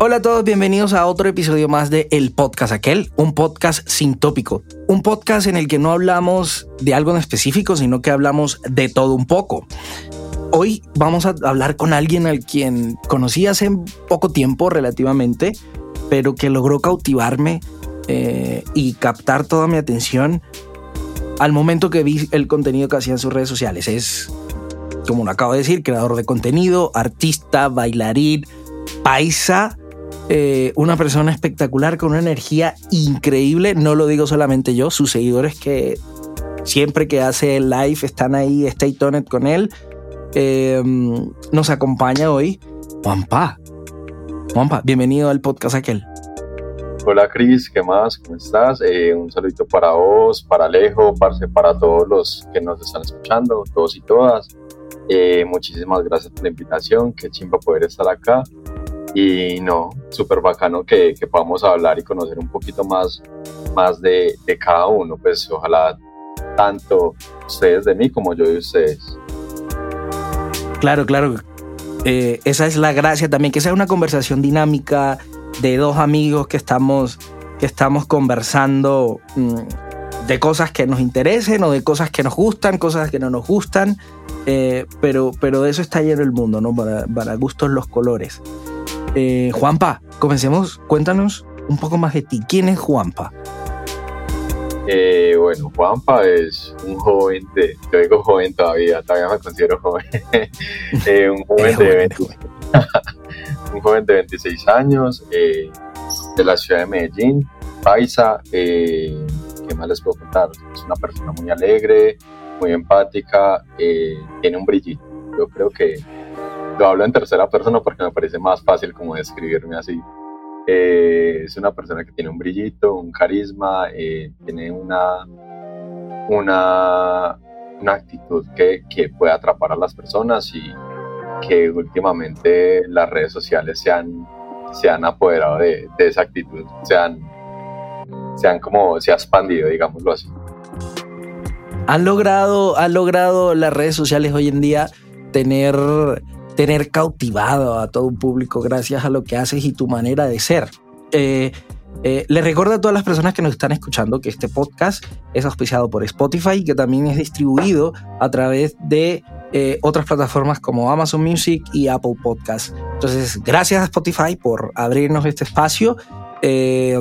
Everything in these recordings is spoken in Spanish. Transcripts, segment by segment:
Hola a todos, bienvenidos a otro episodio más de El Podcast Aquel, un podcast sin tópico, un podcast en el que no hablamos de algo en específico, sino que hablamos de todo un poco. Hoy vamos a hablar con alguien al quien conocí hace poco tiempo relativamente, pero que logró cautivarme eh, y captar toda mi atención al momento que vi el contenido que hacía en sus redes sociales. Es, como lo acabo de decir, creador de contenido, artista, bailarín, paisa, eh, una persona espectacular con una energía increíble. No lo digo solamente yo, sus seguidores que siempre que hace live están ahí, stay toned con él. Eh, nos acompaña hoy Juanpa. Juanpa, bienvenido al podcast aquel. Hola Cris, ¿qué más? ¿Cómo estás? Eh, un saludito para vos, para Alejo, para todos los que nos están escuchando, todos y todas. Eh, muchísimas gracias por la invitación, qué chimba poder estar acá. Y no, súper bacano que, que, podamos hablar y conocer un poquito más, más de, cada uno. Pues ojalá tanto ustedes de mí como yo de ustedes. Claro, claro. Eh, esa es la gracia también, que sea una conversación dinámica, de dos amigos que estamos, que estamos conversando mm, de cosas que nos interesen o de cosas que nos gustan, cosas que no nos gustan, eh, pero, pero de eso está lleno el mundo, ¿no? Para, para gustos los colores. Eh, Juanpa, comencemos, cuéntanos un poco más de ti. ¿Quién es Juanpa? Eh, bueno, Juanpa es un joven de, yo digo joven todavía, todavía me considero joven, un joven de 20, un joven de 26 años eh, de la ciudad de Medellín, paisa. Eh, ¿Qué más les puedo contar? Es una persona muy alegre, muy empática, eh, tiene un brillito. Yo creo que lo hablo en tercera persona porque me parece más fácil como describirme así. es una persona que tiene un brillito, un carisma, tiene una, una, una actitud que, que puede atrapar a las personas y, que últimamente las redes sociales se han, se han apoderado de, esa actitud, se han, se han como, se ha expandido, digámoslo así. Han logrado, han logrado las redes sociales hoy en día tener, tener cautivado a todo un público gracias a lo que haces y tu manera de ser. Eh, eh, recuerdo a todas las personas que nos están escuchando que este podcast es auspiciado por Spotify que también es distribuido a través de eh, otras plataformas como Amazon Music y Apple Podcast. Entonces, gracias a Spotify por abrirnos este espacio. Eh,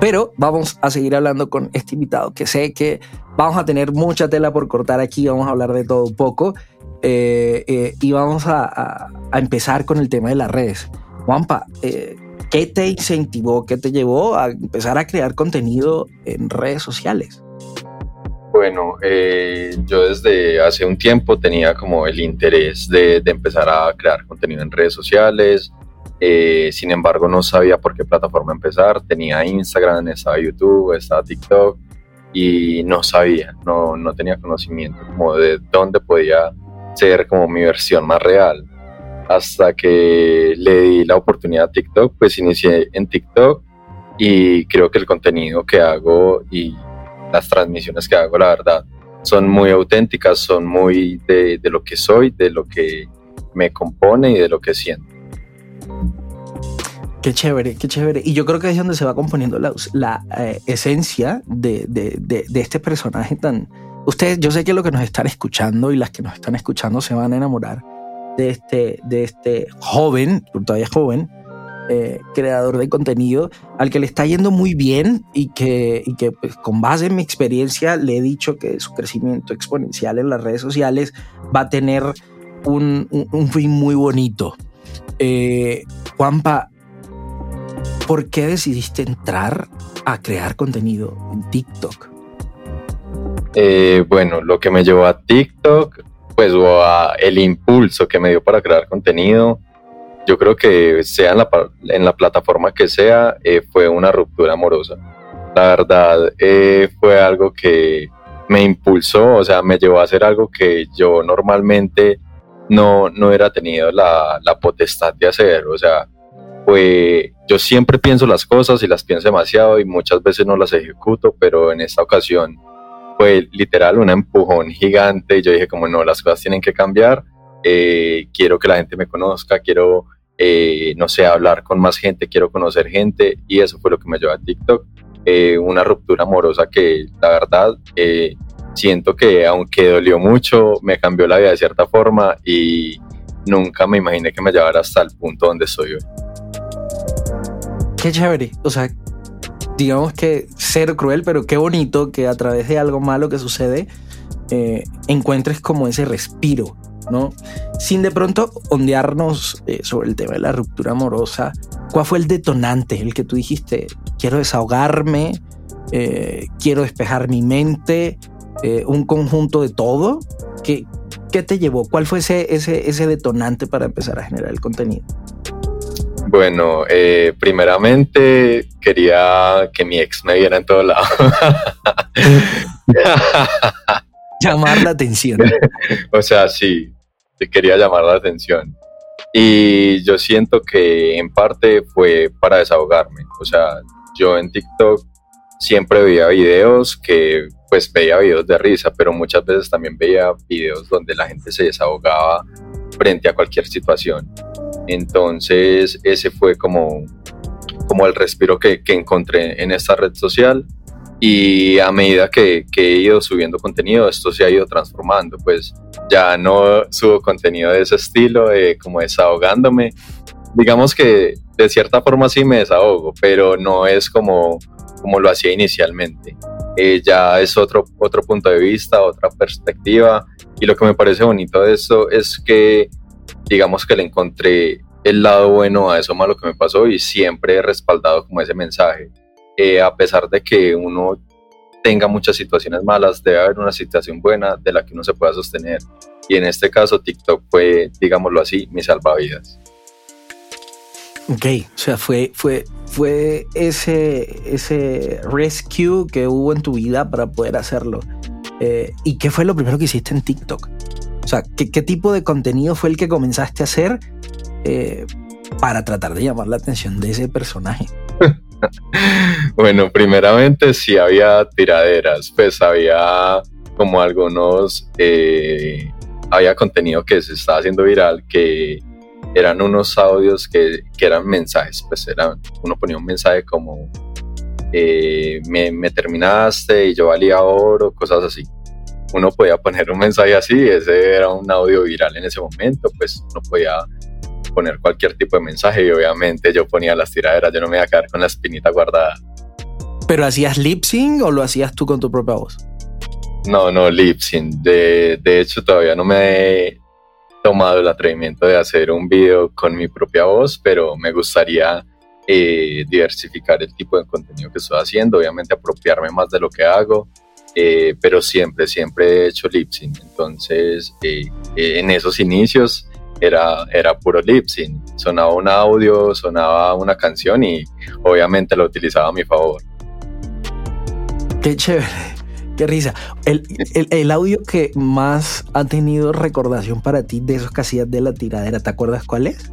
pero vamos a seguir hablando con este invitado, que sé que vamos a tener mucha tela por cortar aquí, vamos a hablar de todo un poco. Eh, y vamos a, empezar con el tema de las redes. Juanpa, ¿qué te incentivó, qué te llevó a empezar a crear contenido en redes sociales? Bueno, eh, yo desde hace un tiempo tenía como el interés de, empezar a crear contenido en redes sociales, eh, sin embargo no sabía por qué plataforma empezar, tenía Instagram, estaba YouTube, estaba TikTok y no sabía, no, no tenía conocimiento como de dónde podía ser como mi versión más real. Hasta que le di la oportunidad a TikTok, pues inicié en TikTok y creo que el contenido que hago y las transmisiones que hago, la verdad, son muy auténticas, son muy de, lo que soy, de lo que me compone y de lo que siento. Qué chévere, qué chévere. Y yo creo que es donde se va componiendo la, la eh, esencia de, de, este personaje tan... Ustedes, yo sé que lo que nos están escuchando y las que nos están escuchando se van a enamorar de este, de este joven, todavía joven, eh, creador de contenido al que le está yendo muy bien y que, y que pues, con base en mi experiencia le he dicho que su crecimiento exponencial en las redes sociales va a tener un, un, fin muy bonito. Eh, Juanpa, ¿por qué decidiste entrar a crear contenido en TikTok? Eh, bueno, lo que me llevó a TikTok, pues a el impulso que me dio para crear contenido, yo creo que sea en la, en la plataforma que sea, eh, fue una ruptura amorosa. La verdad, eh, fue algo que me impulsó, o sea, me llevó a hacer algo que yo normalmente no, no era tenido la, la potestad de hacer. O sea, pues yo siempre pienso las cosas y las pienso demasiado y muchas veces no las ejecuto, pero en esta ocasión fue literal un empujón gigante y yo dije como no, las cosas tienen que cambiar, eh, quiero que la gente me conozca, quiero eh, no sé, hablar con más gente, quiero conocer gente y eso fue lo que me llevó a TikTok. Eh, una ruptura amorosa que la verdad eh, siento que aunque dolió mucho, me cambió la vida de cierta forma y nunca me imaginé que me llevara hasta el punto donde estoy hoy. Qué chévere, o sea, digamos que ser cruel, pero qué bonito que a través de algo malo que sucede encuentres como ese respiro ¿no? Sin de pronto ondearnos eh, sobre el tema de la ruptura amorosa, ¿cuál fue el detonante? El que tú dijiste, quiero desahogarme, eh, quiero despejar mi mente, eh, un conjunto de todo. ¿Qué, ¿Qué, te llevó? ¿Cuál fue ese, ese, ese detonante para empezar a generar el contenido? Bueno, primeramente quería que mi ex me viera en todo lado. Llamar la atención. o sea, sí, te quería llamar la atención. Y yo siento que en parte fue para desahogarme. O sea, yo en TikTok siempre veía videos que pues veía videos de risa, pero muchas veces también veía videos donde la gente se desahogaba frente a cualquier situación. Entonces ese fue como, como el respiro que, que encontré en esta red social y a medida que, que, he ido subiendo contenido, esto se ha ido transformando, pues ya no subo contenido de ese estilo, como desahogándome. Digamos que de cierta forma sí me desahogo, pero no es como, como lo hacía inicialmente. Eh, ya es otro, otro punto de vista, otra perspectiva. Y lo que me parece bonito de esto es que, digamos que le encontré el lado bueno a eso malo que me pasó y siempre he respaldado como ese mensaje eh, a pesar de que uno tenga muchas situaciones malas, debe haber una situación buena de la que uno se pueda sostener. Y en este caso TikTok fue, digámoslo así, mi salvavidas. Ok, o sea, fue, fue, fue ese, ese rescue que hubo en tu vida para poder hacerlo. Eh, ¿Y qué fue lo primero que hiciste en TikTok? O sea, ¿qué, qué tipo de contenido fue el que comenzaste a hacer eh, para tratar de llamar la atención de ese personaje? bueno, primeramente sí había tiraderas, pues había como algunos, eh, había contenido que se estaba haciendo viral que eran unos audios que, eran mensajes, pues eran, uno ponía un mensaje como eh, me, terminaste y yo valía oro, cosas así. Uno podía poner un mensaje así, ese era un audio viral en ese momento, pues uno podía poner cualquier tipo de mensaje y obviamente yo ponía las tiraderas, yo no me iba a quedar con la espinita guardada. ¿Pero hacías lip sync o lo hacías tú con tu propia voz? No, no, lip sync. De, de hecho, todavía no me tomado el atrevimiento de hacer un video con mi propia voz, pero me gustaría eh, diversificar el tipo de contenido que estoy haciendo, obviamente apropiarme más de lo que hago, eh, pero siempre, siempre he hecho lip. Entonces, eh, en esos inicios era, era puro lip. Sonaba un audio, sonaba una canción y obviamente lo utilizaba a mi favor. Qué chévere, qué risa. El, el, audio que más ha tenido recordación para ti de esos que hacías de la tiradera, ¿te acuerdas cuál es?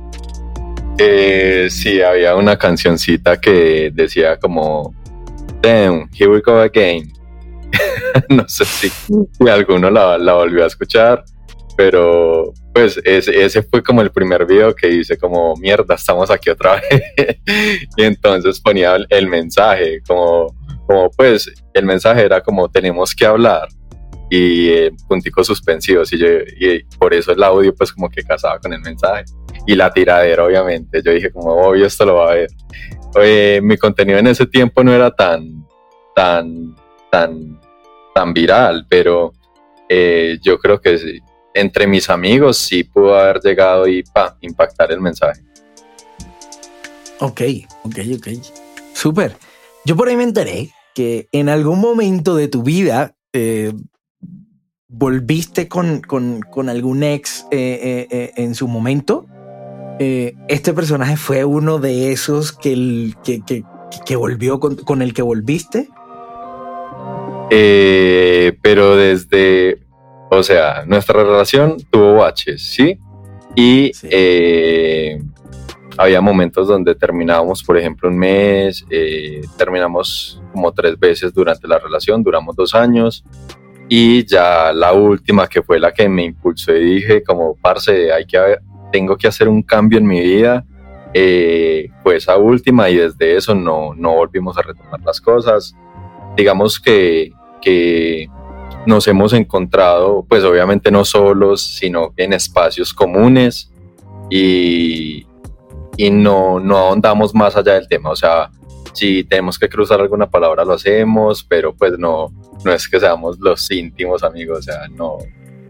Eh, sí, había una cancioncita que decía como, damn, here we go again. no sé si, alguno la, la volvió a escuchar pero pues ese, ese, fue como el primer video que hice como mierda, estamos aquí otra vez. y entonces ponía el, mensaje, como, como pues el mensaje era como tenemos que hablar y eh, punticos suspensivos y, yo, y por eso el audio pues como que casaba con el mensaje y la tiradera obviamente, yo dije como obvio esto lo va a ver. Oye, mi contenido en ese tiempo no era tan, tan, tan, tan viral, pero eh, yo creo que sí entre mis amigos sí pudo haber llegado y pa, impactar el mensaje. Ok, ok, ok. Súper. Yo por ahí me enteré que en algún momento de tu vida eh, volviste con, con, algún ex eh, eh, en su momento. este personaje fue uno de esos que, que, que, volvió con, con, el que volviste. pero desde o sea, nuestra relación tuvo baches, ¿sí? Y eh, había momentos donde terminábamos, por ejemplo, un mes, eh, terminamos como tres veces durante la relación, duramos dos años. Y ya la última, que fue la que me impulsó y dije, como, parce, hay que, tengo que hacer un cambio en mi vida. eh, fue esa última y desde eso no, no volvimos a retomar las cosas. Digamos que, que nos hemos encontrado, pues obviamente no solos, sino en espacios comunes y, y no, no ahondamos más allá del tema. O sea, si tenemos que cruzar alguna palabra lo hacemos, pero pues no, no es que seamos los íntimos amigos, o sea, no,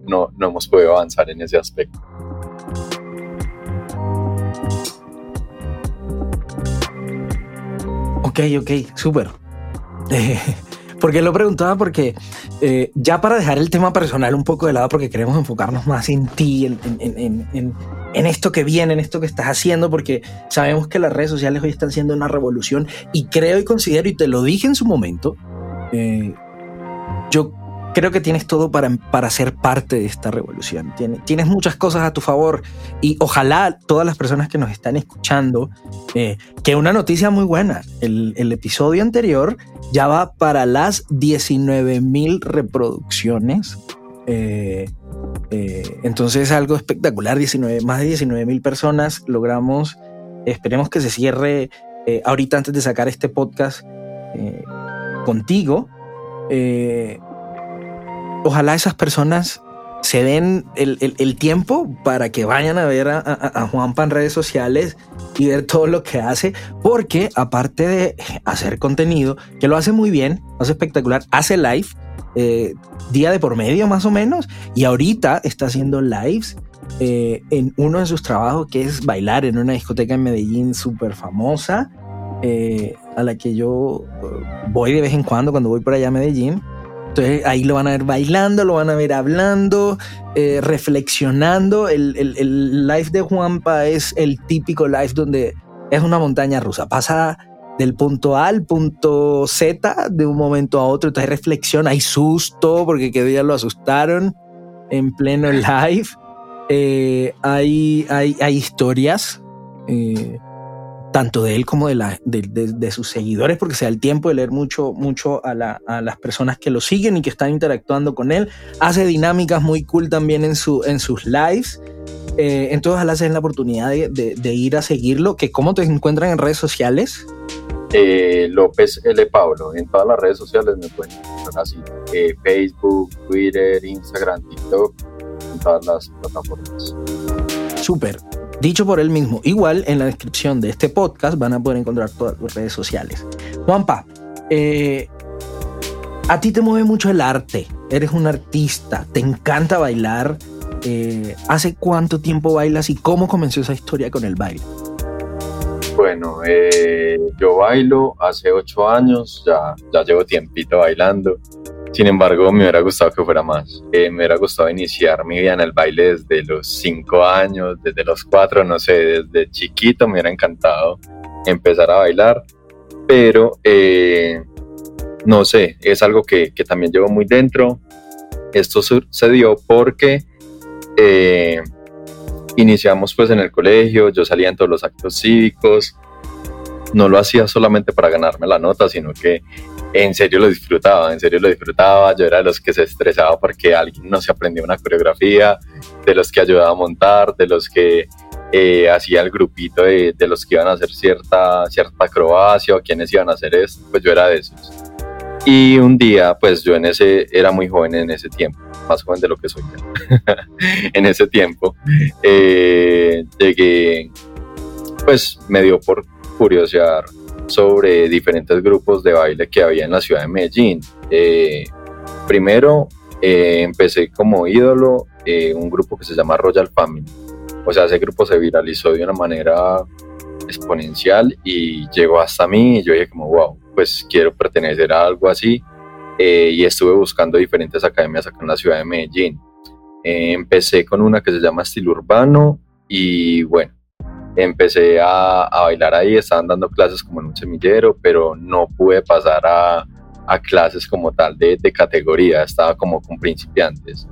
no, no hemos podido avanzar en ese aspecto. Ok, ok, súper. Eh, porque lo preguntaba porque eh, ya para dejar el tema personal un poco de lado, porque queremos enfocarnos más en ti, en, en, en, en, esto que viene, en esto que estás haciendo, porque sabemos que las redes sociales hoy están siendo una revolución y creo y considero, y te lo dije en su momento, eh, yo creo que tienes todo para, para ser parte de esta revolución. Tienes, muchas cosas a tu favor y ojalá todas las personas que nos están escuchando, eh, que una noticia muy buena, el, el, episodio anterior ya va para las 19 mil reproducciones. Eh, eh, entonces algo espectacular, 19, más de 19 mil personas logramos, esperemos que se cierre eh, ahorita antes de sacar este podcast eh, contigo. Eh, ojalá esas personas se den el, tiempo para que vayan a ver a, a, a, redes sociales y ver todo lo que hace, porque aparte de hacer contenido, que lo hace muy bien, hace espectacular, hace live, eh, día de por medio más o menos, y ahorita está haciendo lives eh, en uno de sus trabajos que es bailar en una discoteca en Medellín súper famosa, eh, a la que yo voy de vez en cuando cuando voy por allá a Medellín. Entonces ahí lo van a ver bailando, lo van a ver hablando, eh, reflexionando. El, el, el, live de Juanpa es el típico live donde es una montaña rusa. Pasa del punto A al punto Z de un momento a otro. Entonces hay reflexión, hay susto porque que día lo asustaron en pleno live. Eh, hay, hay, hay, historias. Eh, tanto de él como de, la, de, de, de, sus seguidores, porque se da el tiempo de leer mucho, mucho a, la, a, las personas que lo siguen y que están interactuando con él. Hace dinámicas muy cool también en, su, en sus lives. Eh, entonces, ojalá se den la oportunidad de, ir a seguirlo. Que ¿Cómo te encuentran en redes sociales? Eh, López L. Pablo. En todas las redes sociales me pueden encontrar así: eh, Facebook, Twitter, Instagram, TikTok, en todas las plataformas. Súper dicho por él mismo. Igual en la descripción de este podcast van a poder encontrar todas las redes sociales. Juanpa, eh, a ti te mueve mucho el arte, eres un artista, te encanta bailar. Eh, ¿Hace cuánto tiempo bailas y cómo comenzó esa historia con el baile? Bueno, eh, yo bailo hace ocho años, ya, ya llevo tiempito bailando. Sin embargo, me hubiera gustado que fuera más. Eh, me hubiera gustado iniciar mi vida en el baile desde los cinco años, desde los cuatro, no sé, desde chiquito me hubiera encantado empezar a bailar, pero eh, no sé, es algo que, que, también llevo muy dentro. Esto sucedió porque eh, iniciamos pues en el colegio, yo salía en todos los actos cívicos, no lo hacía solamente para ganarme la nota, sino que en serio lo disfrutaba, en serio lo disfrutaba. Yo era de los que se estresaba porque alguien no se aprendía una coreografía, de los que ayudaba a montar, de los que eh, hacía el grupito de, los que iban a hacer cierta, cierta acrobacia o quienes iban a hacer esto, pues yo era de esos. Y un día, pues yo en ese, era muy joven en ese tiempo, más joven de lo que soy en ese tiempo, eh, llegué, pues me dio por curiosear sobre diferentes grupos de baile que había en la ciudad de Medellín. Eh, primero eh, empecé como ídolo eh, un grupo que se llama Royal Family. O sea, ese grupo se viralizó de una manera exponencial y llegó hasta mí y yo dije como, wow, pues quiero pertenecer a algo así. y estuve buscando diferentes academias acá en la ciudad de Medellín. empecé con una que se llama Estilo Urbano y bueno, empecé a, a, bailar ahí, estaban dando clases como en un semillero, pero no pude pasar a, a clases como tal de, de, categoría, estaba como con principiantes.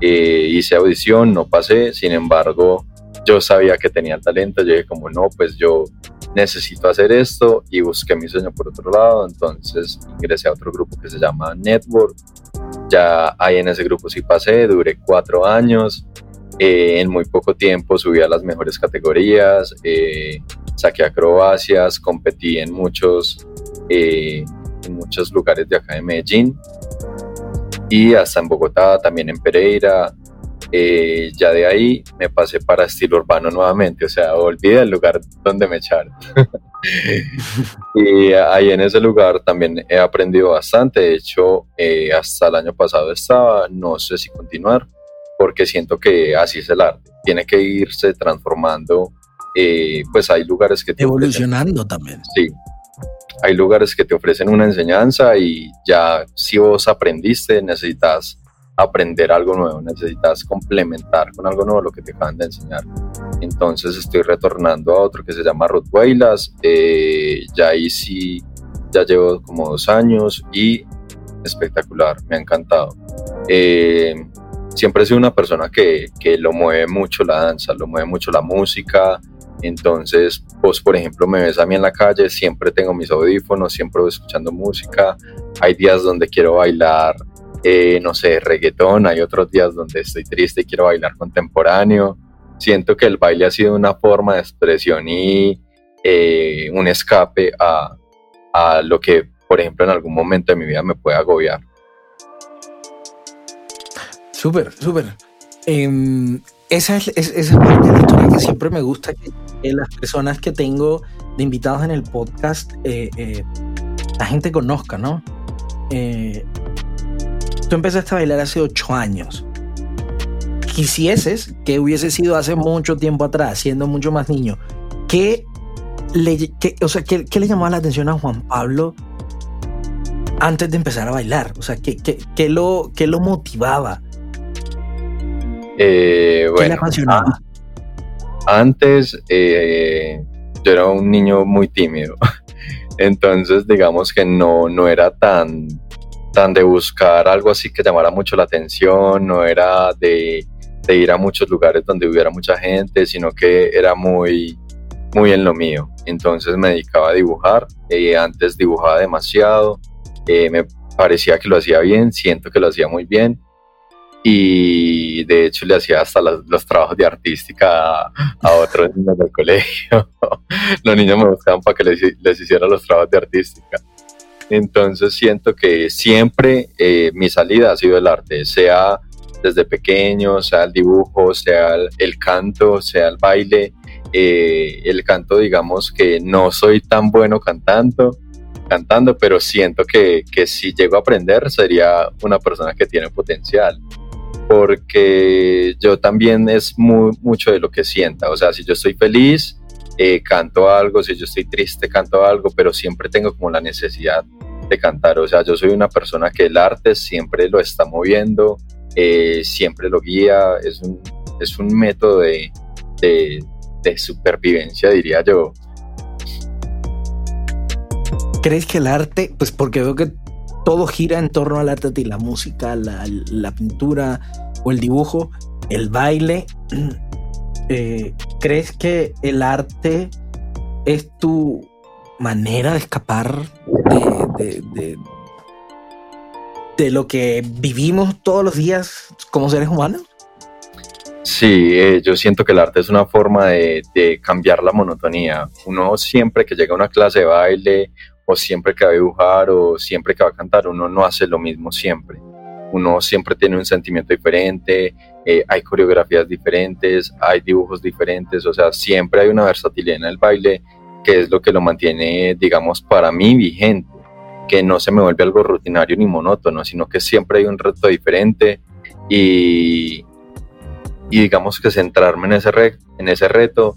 Eh, hice audición, no pasé, sin embargo, yo sabía que tenía el talento, yo dije como no, pues yo necesito hacer esto y busqué mi sueño por otro lado, entonces ingresé a otro grupo que se llama Network, ya ahí en ese grupo sí pasé, duré cuatro años, Eh, en muy poco tiempo subí a las mejores categorías, eh, saqué acrobacias, competí en muchos, en muchos lugares de acá de Medellín. Y hasta en Bogotá, también en Pereira, eh, ya de ahí me pasé para estilo urbano nuevamente, o sea, olvidé el lugar donde me echaron. y ahí en ese lugar también he aprendido bastante, de hecho, eh, hasta el año pasado estaba, no sé si continuar, porque siento que así es el arte, tiene que irse transformando, eh, pues hay lugares que... Te Evolucionando también. Sí, hay lugares que te ofrecen una enseñanza y ya si vos aprendiste necesitas aprender algo nuevo, necesitas complementar con algo nuevo lo que te acaban de enseñar. Entonces estoy retornando a otro que se llama Rottweilers, eh, ya ahí sí, ya llevo como dos años y espectacular, me ha encantado. Eh, siempre he sido una persona que, que lo mueve mucho la danza, lo mueve mucho la música, entonces, vos, por ejemplo, me ves a mí en la calle, siempre tengo mis audífonos, siempre voy escuchando música. Hay días donde quiero bailar eh, no sé, reggaetón, hay otros días donde estoy triste y quiero bailar contemporáneo. Siento que el baile ha sido una forma de expresión y eh, un escape a, a, lo que, por ejemplo, en algún momento de mi vida me puede agobiar. Súper, súper. Em, esa, es, esa parte de la historia que siempre me gusta que, las personas que tengo de invitados en el podcast, eh, la gente conozca, ¿no? tú empezaste a bailar hace ocho años. Quisieses que hubiese sido hace mucho tiempo atrás, siendo mucho más niño. ¿Qué le, o sea, ¿qué, le llamaba la atención a Juan Pablo antes de empezar a bailar? O sea, ¿qué, qué, lo, qué lo motivaba? Eh, ¿Qué le apasionaba? Antes eh, yo era un niño muy tímido. Entonces, digamos que no, no era tan, tan de buscar algo así que llamara mucho la atención, no era de, ir a muchos lugares donde hubiera mucha gente, sino que era muy, muy en lo mío. Entonces me dedicaba a dibujar, eh, antes dibujaba demasiado, eh, me parecía que lo hacía bien, siento que lo hacía muy bien y de hecho le hacía hasta los, trabajos de artística a, otros niños del colegio. los niños me buscaban para que les, hiciera los trabajos de artística. Entonces siento que siempre eh, mi salida ha sido el arte, sea desde pequeño, sea el dibujo, sea el, canto, sea el baile. Eh, el canto, digamos que no soy tan bueno cantando, cantando, pero siento que, que si llego a aprender sería una persona que tiene potencial porque yo también es mucho de lo que sienta, o sea, si yo estoy feliz, eh, canto algo, si yo estoy triste, canto algo, pero siempre tengo como la necesidad de cantar. O sea, yo soy una persona que el arte siempre lo está moviendo, eh, siempre lo guía, es un, es un método de, de, supervivencia, diría yo. ¿Crees que el arte, pues porque veo que todo gira en torno al arte, la música, la, pintura o el dibujo, el baile, Eh, ¿crees que el arte es tu manera de escapar de, lo que vivimos todos los días como seres humanos? Sí, eh, yo siento que el arte es una forma de, cambiar la monotonía. Uno siempre que llega a una clase de baile o siempre que va a dibujar o siempre que va a cantar, uno no hace lo mismo siempre. Uno siempre tiene un sentimiento diferente, eh, hay coreografías diferentes, hay dibujos diferentes, o sea, siempre hay una versatilidad en el baile que es lo que lo mantiene, digamos, para mí vigente, que no se me vuelve algo rutinario ni monótono, sino que siempre hay un reto diferente y, y digamos que centrarme en ese, en ese reto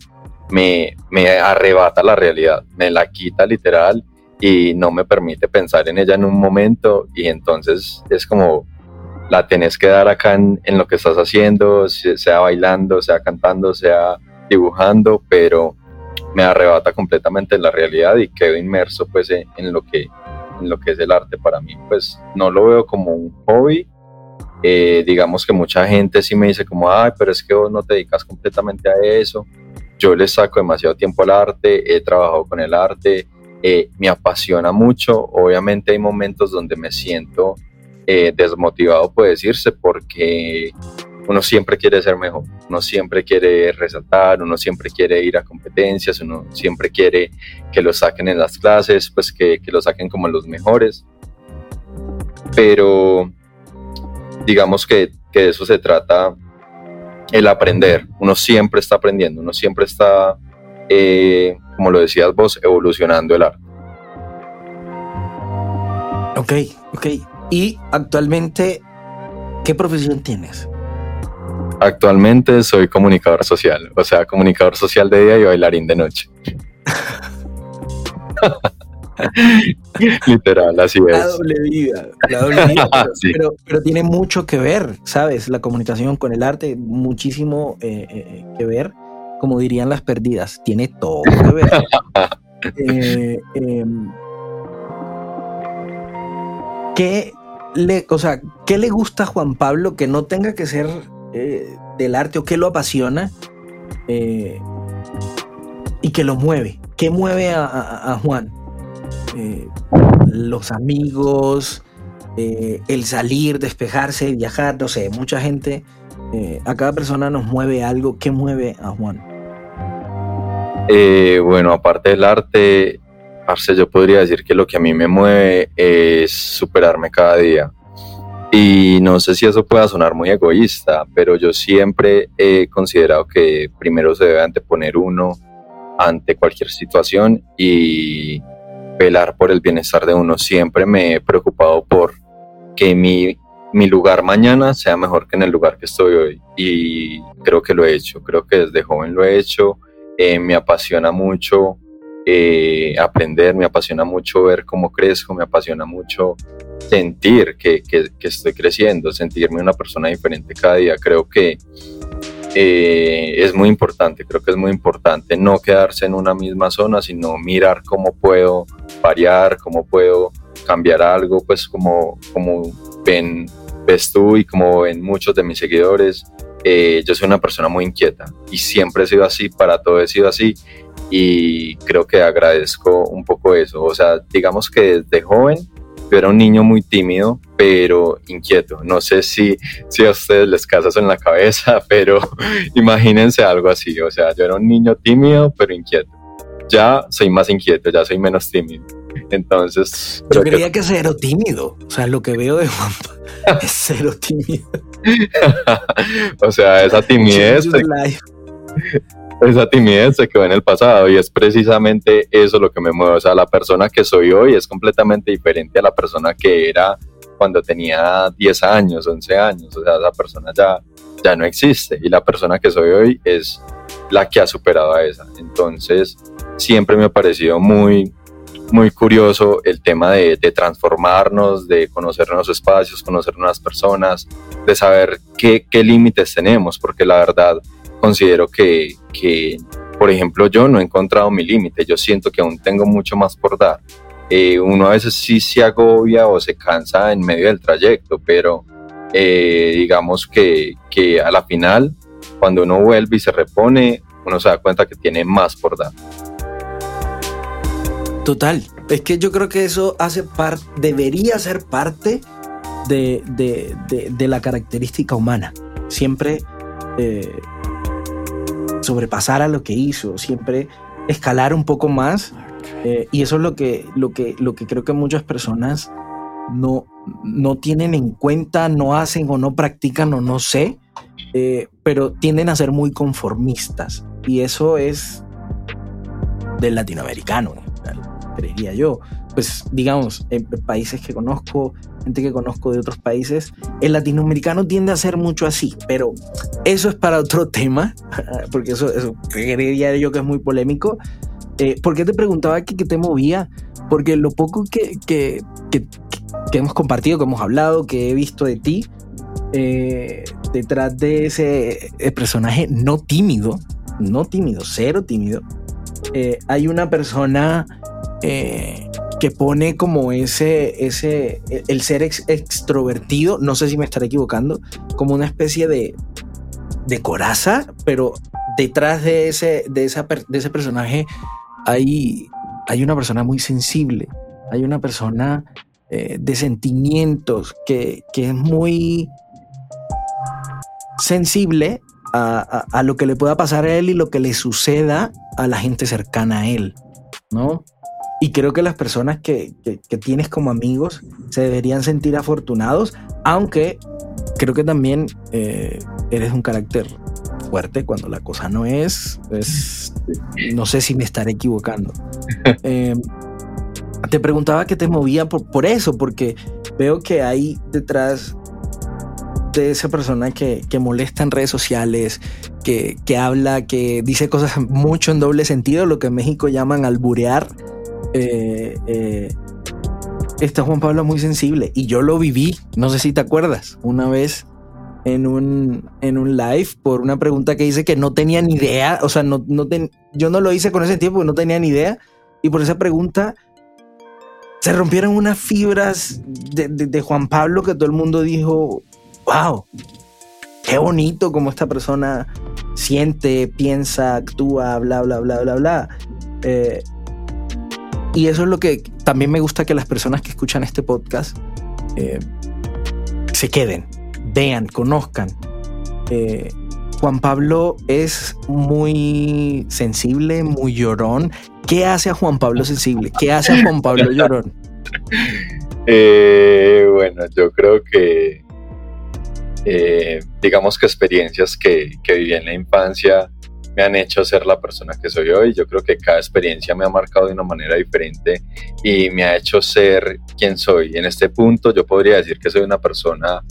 me, me arrebata la realidad, me la quita literal y no me permite pensar en ella en un momento y entonces es como la tenés que dar acá en, lo que estás haciendo, sea bailando, sea cantando, sea dibujando, pero me arrebata completamente la realidad y quedo inmerso pues en, lo que en lo que es el arte. Para mí pues no lo veo como un hobby. Eh, digamos que mucha gente sí me dice como ay pero es que vos no te dedicas completamente a eso yo le saco demasiado tiempo al arte he trabajado con el arte eh, me apasiona mucho obviamente hay momentos donde me siento eh, desmotivado puede decirse porque uno siempre quiere ser mejor, uno siempre quiere resaltar, uno siempre quiere ir a competencias, uno siempre quiere que lo saquen en las clases, pues que, lo saquen como los mejores. Pero digamos que, que de eso se trata el aprender. Uno siempre está aprendiendo, uno siempre está, eh, como lo decías vos, evolucionando el arte. Ok, ok. Y actualmente, ¿qué profesión tienes? Actualmente soy comunicador social, o sea, comunicador social de día y bailarín de noche. Literal, así es. La doble vida, la doble vida. Pero, pero, tiene mucho que ver, ¿sabes? La comunicación con el arte, muchísimo eh, eh, que ver. Como dirían las perdidas, tiene todo que ver. eh, em, ¿qué, le, o sea, ¿Qué le gusta a Juan Pablo que no tenga que ser eh, del arte o qué lo apasiona y que lo mueve? ¿Qué mueve a, a, a Juan? Eh, los amigos, eh, el salir, despejarse, viajar, no sé, mucha gente, eh, a cada persona nos mueve algo. ¿Qué mueve a Juan? bueno, aparte del arte, Arce, yo podría decir que lo que a mí me mueve es superarme cada día. Y no sé si eso pueda sonar muy egoísta, pero yo siempre he considerado que primero se debe anteponer uno ante cualquier situación y velar por el bienestar de uno. Siempre me he preocupado por que mi, mi lugar mañana sea mejor que en el lugar que estoy hoy. Y creo que lo he hecho, creo que desde joven lo he hecho. Eh, me apasiona mucho eh, aprender, me apasiona mucho ver cómo crezco, me apasiona mucho sentir que, que, estoy creciendo, sentirme una persona diferente cada día. Creo que eh, es muy importante, creo que es muy importante no quedarse en una misma zona, sino mirar cómo puedo variar, cómo puedo cambiar algo, pues como, como ven, ves tú y como ven muchos de mis seguidores, eh, yo soy una persona muy inquieta y siempre he sido así, para todo he sido así y creo que agradezco un poco eso, o sea, digamos que desde joven yo era un niño muy tímido, pero inquieto. No sé si, si a ustedes les casa en la cabeza, pero imagínense algo así. O sea, yo era un niño tímido, pero inquieto. Ya soy más inquieto, ya soy menos tímido. Entonces. Yo creía que... que cero tímido. O sea, lo que veo de Juanpa es cero tímido. o sea, esa timidez esa timidez se quedó en el pasado y es precisamente eso lo que me mueve. O sea, la persona que soy hoy es completamente diferente a la persona que era cuando tenía 10 años, 11 años. O sea, esa persona ya, ya no existe y la persona que soy hoy es la que ha superado a esa. Entonces, siempre me ha parecido muy, muy curioso el tema de, de transformarnos, de conocer nuevos espacios, conocer nuevas personas, de saber qué, qué límites tenemos, porque la verdad considero que, que, por ejemplo, yo no he encontrado mi límite, yo siento que aún tengo mucho más por dar. Eh, uno a veces sí se agobia o se cansa en medio del trayecto, pero eh, digamos que, que a la final, cuando uno vuelve y se repone, uno se da cuenta que tiene más por dar. Total, es que yo creo que eso hace parte, debería ser parte de, de, de, de la característica humana. Siempre eh, sobrepasar a lo que hizo, siempre escalar un poco más. Eh, y eso es lo que, lo, que, lo que creo que muchas personas no, no tienen en cuenta, no hacen o no practican o no sé, eh, pero tienden a ser muy conformistas. Y eso es del latinoamericano, creería yo. Pues digamos, en países que conozco, gente que conozco de otros países, el latinoamericano tiende a ser mucho así, pero eso es para otro tema, porque eso, eso creería yo que es muy polémico. Eh, ¿Por qué te preguntaba qué te movía? Porque lo poco que, que, que, que, hemos compartido, que hemos hablado, que he visto de ti, eh, detrás de ese personaje no tímido, no tímido, cero tímido, eh, hay una persona que pone como ese, ese, el ser extrovertido, no sé si me estaré equivocando, como una especie de, de coraza, pero detrás de ese, de esa, de ese personaje hay, hay una persona muy sensible, hay una persona eh, de sentimientos que, que, es muy... sensible a, lo que le pueda pasar a él y lo que le suceda a la gente cercana a él, ¿no? Y creo que las personas que, tienes como amigos se deberían sentir afortunados, aunque creo que también eh, eres un carácter fuerte cuando la cosa no es, no sé si me estaré equivocando. Em, te preguntaba qué te movía por, por, eso, porque veo que hay detrás de esa persona que, molesta en redes sociales, que, habla, que dice cosas mucho en doble sentido, lo que en México llaman alburear. Eh, eh, está Juan Pablo muy sensible y yo lo viví, no sé si te acuerdas, una vez en un, en un live por una pregunta que hice que no tenía ni idea, o sea, no, no yo no lo hice con ese tiempo, no tenía ni idea, y por esa pregunta se rompieron unas fibras de, de Juan Pablo que todo el mundo dijo, wow, qué bonito como esta persona siente, piensa, actúa, bla, bla, bla, bla, bla. Eh, y eso es lo que también me gusta que las personas que escuchan este podcast eh, se queden, vean, conozcan. Eh, Juan Pablo es muy sensible, muy llorón. ¿Qué hace a Juan Pablo sensible? ¿Qué hace a Juan Pablo llorón? bueno, yo creo que eh, digamos que experiencias que, que viví en la infancia me han hecho ser la persona que soy hoy. Yo creo que cada experiencia me ha marcado de una manera diferente y me ha hecho ser quien soy. En este punto yo podría decir que soy una persona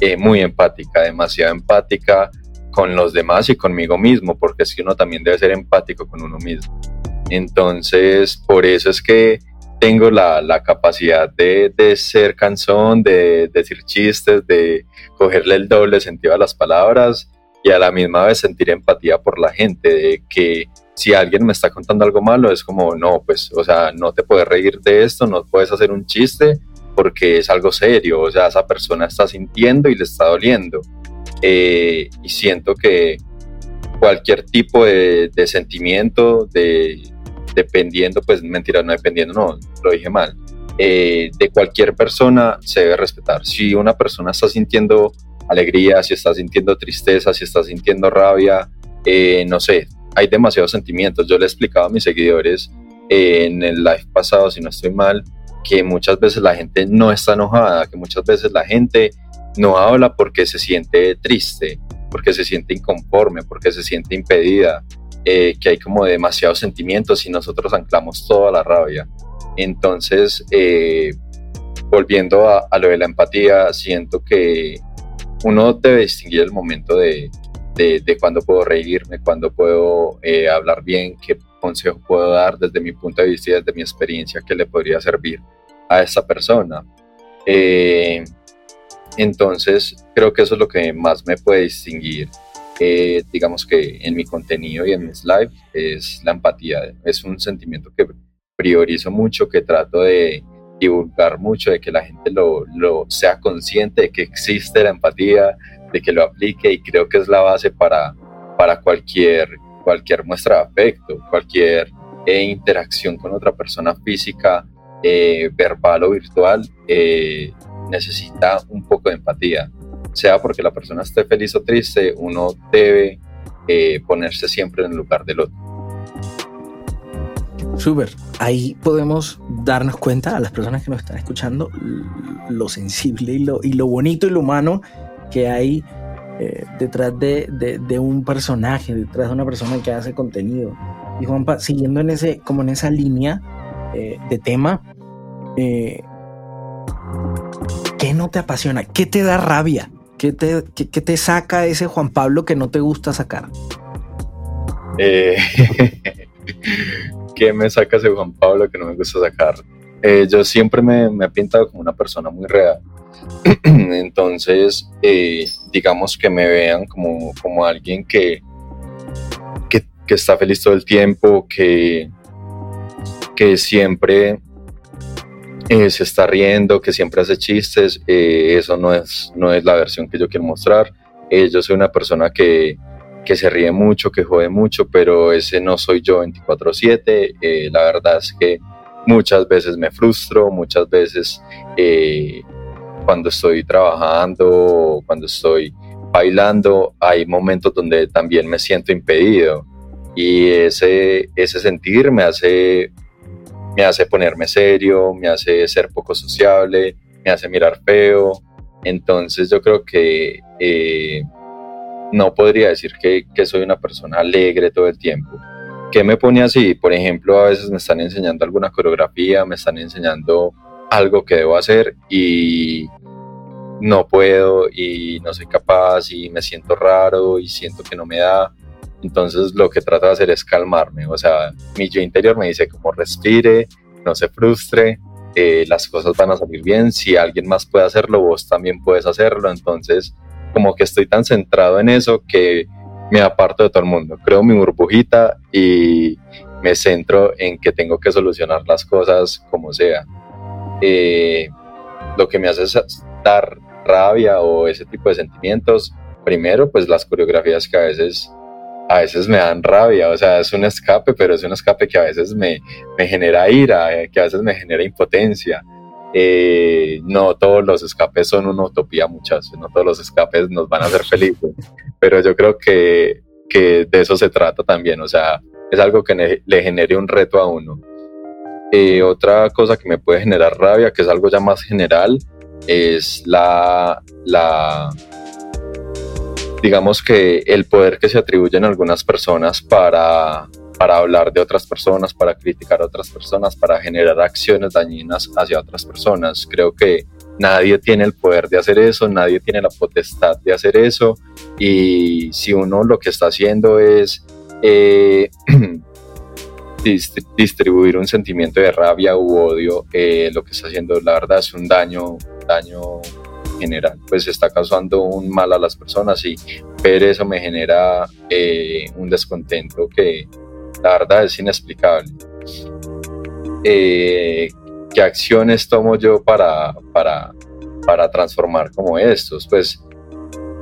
eh, muy empática, demasiado empática con los demás y conmigo mismo, porque si uno también debe ser empático con uno mismo. Entonces, por eso es que tengo la, capacidad de, de, ser cansón, de, decir chistes, de cogerle el doble sentido a las palabras y a la misma vez sentir empatía por la gente, de que si alguien me está contando algo malo es como, no, pues, o sea, no te puedes reír de esto, no puedes hacer un chiste porque es algo serio, o sea, esa persona está sintiendo y le está doliendo. Eh, y siento que cualquier tipo de, de sentimiento, de, dependiendo, pues mentira, no dependiendo, no, lo dije mal, eh, de cualquier persona se debe respetar. Si una persona está sintiendo alegría, si está sintiendo tristeza, si está sintiendo rabia, eh, no sé, hay demasiados sentimientos. Yo le he explicado a mis seguidores eh, en el live pasado, si no estoy mal, que muchas veces la gente no está enojada, que muchas veces la gente no habla porque se siente triste, porque se siente inconforme, porque se siente impedida, eh, que hay como demasiados sentimientos y nosotros anclamos toda la rabia. Entonces, eh, volviendo a, lo de la empatía, siento que uno debe distinguir el momento de, de, cuándo puedo reírme, cuándo puedo eh, hablar bien, qué consejo puedo dar desde mi punto de vista y desde mi experiencia que le podría servir a esa persona. entonces, creo que eso es lo que más me puede distinguir digamos que en mi contenido y en mis live es la empatía. Es un sentimiento que priorizo mucho, que trato de divulgar mucho, de que la gente lo, lo sea consciente de que existe la empatía, de que lo aplique y creo que es la base para, para cualquier, cualquier muestra de afecto, cualquier eh, interacción con otra persona física, eh, verbal o virtual, eh, necesita un poco de empatía sea porque la persona esté feliz o triste, uno debe ponerse siempre en el lugar del otro. Súper. Ahí podemos darnos cuenta a las personas que nos están escuchando lo sensible y lo, y lo bonito y lo humano que hay eh, detrás de, de, un personaje, detrás de una persona que hace contenido. Y Juanpa, siguiendo en ese, como en esa línea eh, de tema, ¿qué no te apasiona? ¿Qué te da rabia? ¿Qué te, te saca ese Juan Pablo que no te gusta sacar? Eh, ¿Qué me saca ese Juan Pablo que no me gusta sacar? Eh, yo siempre me, he pintado como una persona muy real. Entonces, eh, digamos que me vean como, como alguien que, que, está feliz todo el tiempo, que, que siempre eh, se está riendo, que siempre hace chistes, eh, eso no es, no es la versión que yo quiero mostrar. Yo soy una persona que, que, se ríe mucho, que jode mucho, pero ese no soy yo 24/7. la verdad es que muchas veces me frustro, muchas veces cuando estoy trabajando, cuando estoy bailando, hay momentos donde también me siento impedido y ese, ese sentir me hace, me hace ponerme serio, me hace ser poco sociable, me hace mirar feo. Entonces yo creo que eh, no podría decir que, soy una persona alegre todo el tiempo. ¿Qué me pone así? Por ejemplo, a veces me están enseñando alguna coreografía, me están enseñando algo que debo hacer y no puedo y no soy capaz y me siento raro y siento que no me da. Entonces lo que trato de hacer es calmarme. O sea, mi yo interior me dice como respire, no se frustre, eh, las cosas van a salir bien. Si alguien más puede hacerlo, vos también puedes hacerlo. Entonces como que estoy tan centrado en eso que me aparto de todo el mundo. Creo mi burbujita y me centro en que tengo que solucionar las cosas como sea. Eh, lo que me hace dar rabia o ese tipo de sentimientos, primero pues las coreografías que a veces a veces me dan rabia, o sea, es un escape, pero es un escape que a veces me, me genera ira, eh, que a veces me genera impotencia. Eh, no todos los escapes son una utopía, muchachos, no todos los escapes nos van a hacer felices, pero yo creo que, de eso se trata también, o sea, es algo que le genere un reto a uno. Eh, otra cosa que me puede generar rabia, que es algo ya más general, es la, la, digamos que el poder que se atribuyen algunas personas para, para hablar de otras personas, para criticar a otras personas, para generar acciones dañinas hacia otras personas. Creo que nadie tiene el poder de hacer eso, nadie tiene la potestad de hacer eso y si uno lo que está haciendo es eh, distribuir un sentimiento de rabia u odio, eh, lo que está haciendo la verdad es un daño, daño general, pues está causando un mal a las personas y ver eso me genera eh, un descontento que la verdad es inexplicable. Eh, ¿Qué acciones tomo yo para, para, para transformar como estos? Pues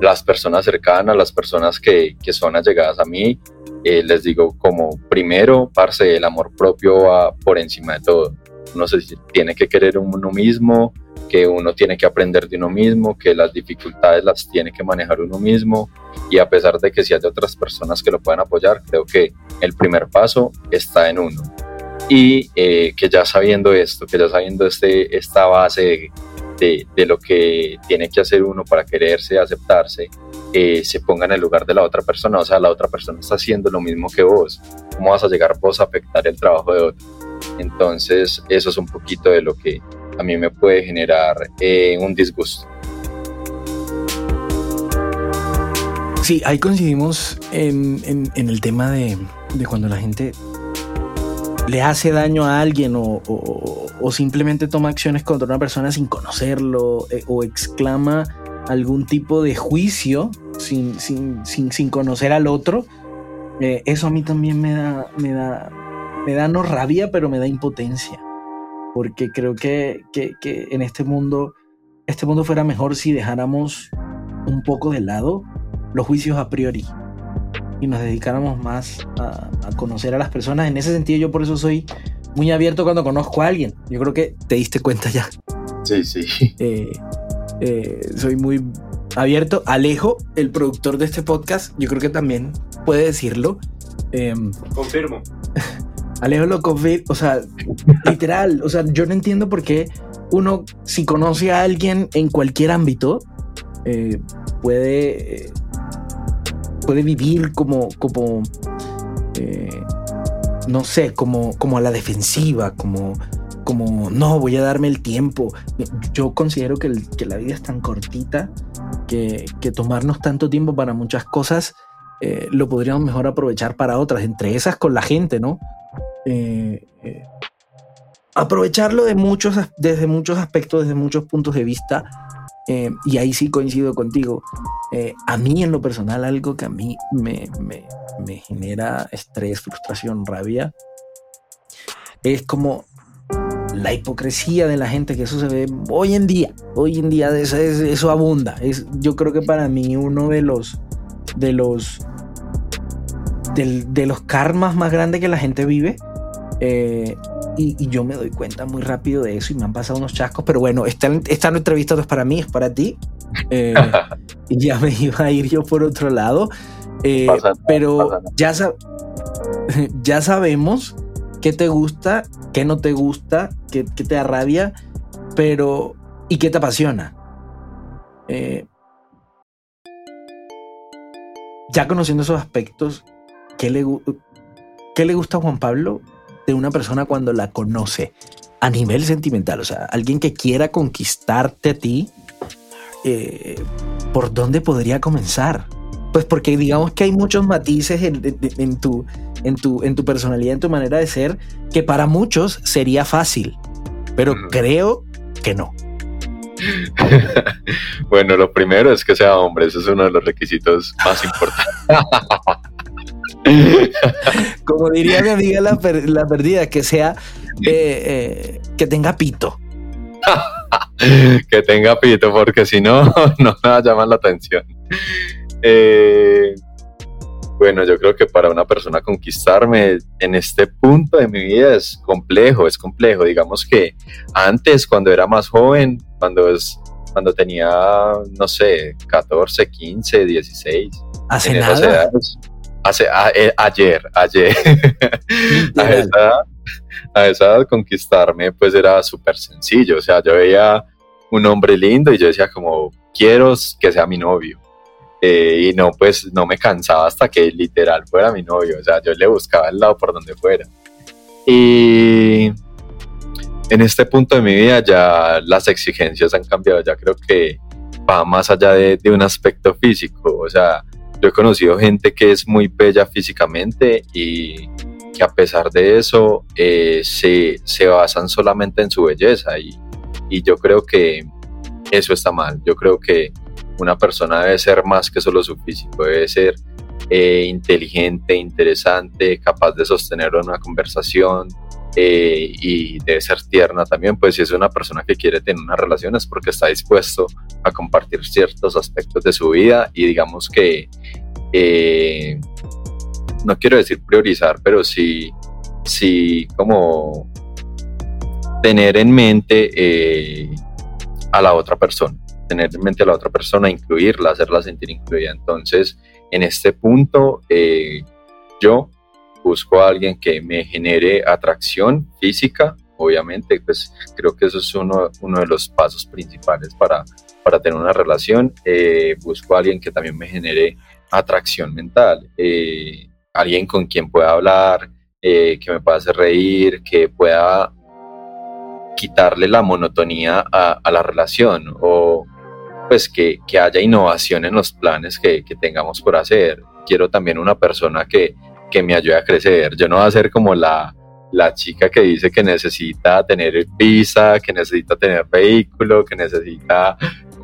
las personas cercanas, las personas que, que son allegadas a mí, eh, les digo como primero, parce, el amor propio va por encima de todo. Uno se tiene que querer uno mismo, que uno tiene que aprender de uno mismo, que las dificultades las tiene que manejar uno mismo y a pesar de que si hay otras personas que lo puedan apoyar, creo que el primer paso está en uno. Y eh, que ya sabiendo esto, que ya sabiendo este, esta base de, de, lo que tiene que hacer uno para quererse, aceptarse, eh, se ponga en el lugar de la otra persona. O sea, la otra persona está haciendo lo mismo que vos. ¿Cómo vas a llegar vos a afectar el trabajo de otro? Entonces, eso es un poquito de lo que a mí me puede generar eh, un disgusto. Sí, ahí coincidimos en, el tema de, cuando la gente le hace daño a alguien o, simplemente toma acciones contra una persona sin conocerlo eh, o exclama algún tipo de juicio sin, sin, conocer al otro. Eh, eso a mí también me da, me da, me da no rabia, pero me da impotencia porque creo que, en este mundo, este mundo fuera mejor si dejáramos un poco de lado los juicios a priori y nos dedicáramos más a, conocer a las personas. En ese sentido, yo por eso soy muy abierto cuando conozco a alguien. Yo creo que te diste cuenta ya. Sí, sí. Eh, eh, soy muy abierto. Alejo, el productor de este podcast, yo creo que también puede decirlo. Em, Confirmo. Alejo lo COVID, o sea, literal, o sea, yo no entiendo por qué uno, si conoce a alguien en cualquier ámbito, eh, puede, puede vivir como, como eh, no sé, como, como a la defensiva, como, como, no, voy a darme el tiempo. Yo considero que, la vida es tan cortita que, tomarnos tanto tiempo para muchas cosas eh, lo podríamos mejor aprovechar para otras, entre esas con la gente, ¿no? Eh, eh, aprovecharlo de muchos, desde muchos aspectos, desde muchos puntos de vista. Eh, y ahí sí coincido contigo. a mí en lo personal algo que a mí me, me, genera estrés, frustración, rabia, es como la hipocresía de la gente, que eso se ve hoy en día, hoy en día eso, abunda. Es, yo creo que para mí uno de los, de los, de los karmas más grandes que la gente vive eh, y, yo me doy cuenta muy rápido de eso y me han pasado unos chascos, pero bueno, esta, esta entrevista no es para mí, es para ti. Eh, ya me iba a ir yo por otro lado. Eh, pero ya, ya sabemos qué te gusta, qué no te gusta, qué, te arrabia, pero y qué te apasiona. Eh, ya conociendo esos aspectos, ¿qué le, ¿qué le gusta a Juan Pablo de una persona cuando la conoce a nivel sentimental? O sea, alguien que quiera conquistarte a ti, eh, ¿por dónde podría comenzar? Pues porque digamos que hay muchos matices en, tu, en, tu, en tu personalidad, en tu manera de ser, que para muchos sería fácil, pero creo que no. bueno, lo primero es que sea hombre, ese es uno de los requisitos más importantes. Como diría mi amiga la, perdida, que sea, eh, eh, que tenga pito. que tenga pito, porque si no, no me va a llamar la atención. Eh, bueno, yo creo que para una persona conquistarme en este punto de mi vida es complejo, es complejo. Digamos que antes, cuando era más joven, cuando es cuando tenía, no sé, 14, 15, 16. ¿Hace nada? Hace, eh, ayer, ayer. a, esa edad, a esa edad conquistarme pues era súper sencillo. O sea, yo veía un hombre lindo y yo decía como, quiero que sea mi novio. Eh, y no, pues no me cansaba hasta que literal fuera mi novio, o sea, yo le buscaba el lado por donde fuera. Y en este punto de mi vida ya las exigencias han cambiado, ya creo que va más allá de, un aspecto físico, o sea, yo he conocido gente que es muy bella físicamente y que a pesar de eso eh, se, se, basan solamente en su belleza y, y yo creo que eso está mal, yo creo que una persona debe ser más que solo su físico, debe ser eh, inteligente, interesante, capaz de sostener una conversación eh, y debe ser tierna también, pues si es una persona que quiere tener una relación es porque está dispuesto a compartir ciertos aspectos de su vida y digamos que, eh, no quiero decir priorizar, pero sí, sí como tener en mente a la otra persona tener en mente a la otra persona, incluirla, hacerla sentir incluida. Entonces, en este punto, eh, yo busco a alguien que me genere atracción física, obviamente, pues creo que eso es uno, de los pasos principales para, para tener una relación. Eh, busco a alguien que también me genere atracción mental, eh, alguien con quien pueda hablar, que me pueda hacer reír, que pueda quitarle la monotonía a, la relación o pues que, haya innovación en los planes que, tengamos por hacer. Quiero también una persona que, me ayude a crecer. Yo no voy a ser como la, la chica que dice que necesita tener visa, que necesita tener vehículo, que necesita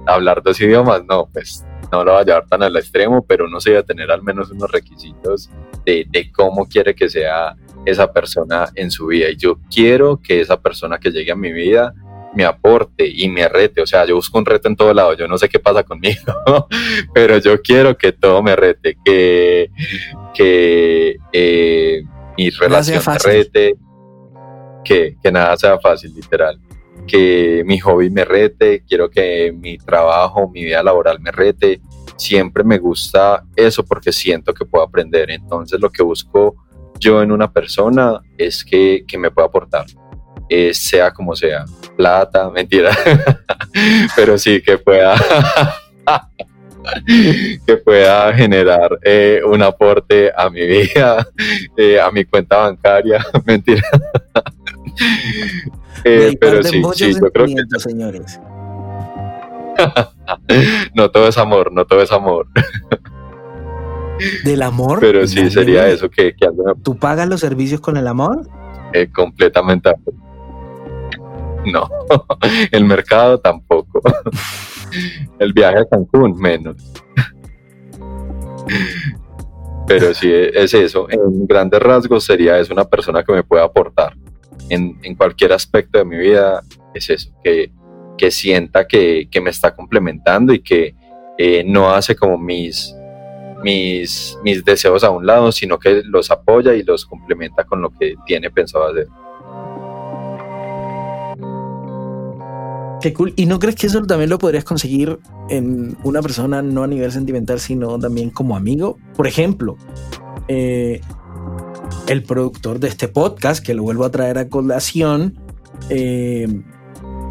hablar dos idiomas. No, pues no lo va a llevar tan al extremo, pero uno se va a tener al menos unos requisitos de, de, cómo quiere que sea esa persona en su vida. Y yo quiero que esa persona que llegue a mi vida me aporte y me rete. O sea, yo busco un reto en todo lado. Yo no sé qué pasa conmigo, pero yo quiero que todo me rete, que, que eh, mi relación me rete, que, que nada sea fácil, literal. Que mi hobby me rete, quiero que mi trabajo, mi vida laboral me rete. Siempre me gusta eso porque siento que puedo aprender. Entonces, lo que busco yo en una persona es que, que me pueda aportar eh, sea como sea, plata, mentira, pero sí que pueda, que pueda generar eh, un aporte a mi vida, eh, a mi cuenta bancaria, mentira. pero sí, sí, yo creo que... señores. no todo es amor, no todo es amor. ¿Del amor? Pero sí, sería eso que, que ¿Tú pagas los servicios con el amor? completamente no. El mercado tampoco. El viaje a Cancún menos. Pero sí, es eso. En grandes rasgos sería es una persona que me puede aportar. En, cualquier aspecto de mi vida es eso, que, que sienta que, me está complementando y que eh, no hace como mis, mis, mis deseos a un lado, sino que los apoya y los complementa con lo que tiene pensado hacer. Qué cool. ¿Y no crees que eso también lo podrías conseguir en una persona no a nivel sentimental, sino también como amigo? Por ejemplo, eh, el productor de este podcast, que lo vuelvo a traer a colación, eh,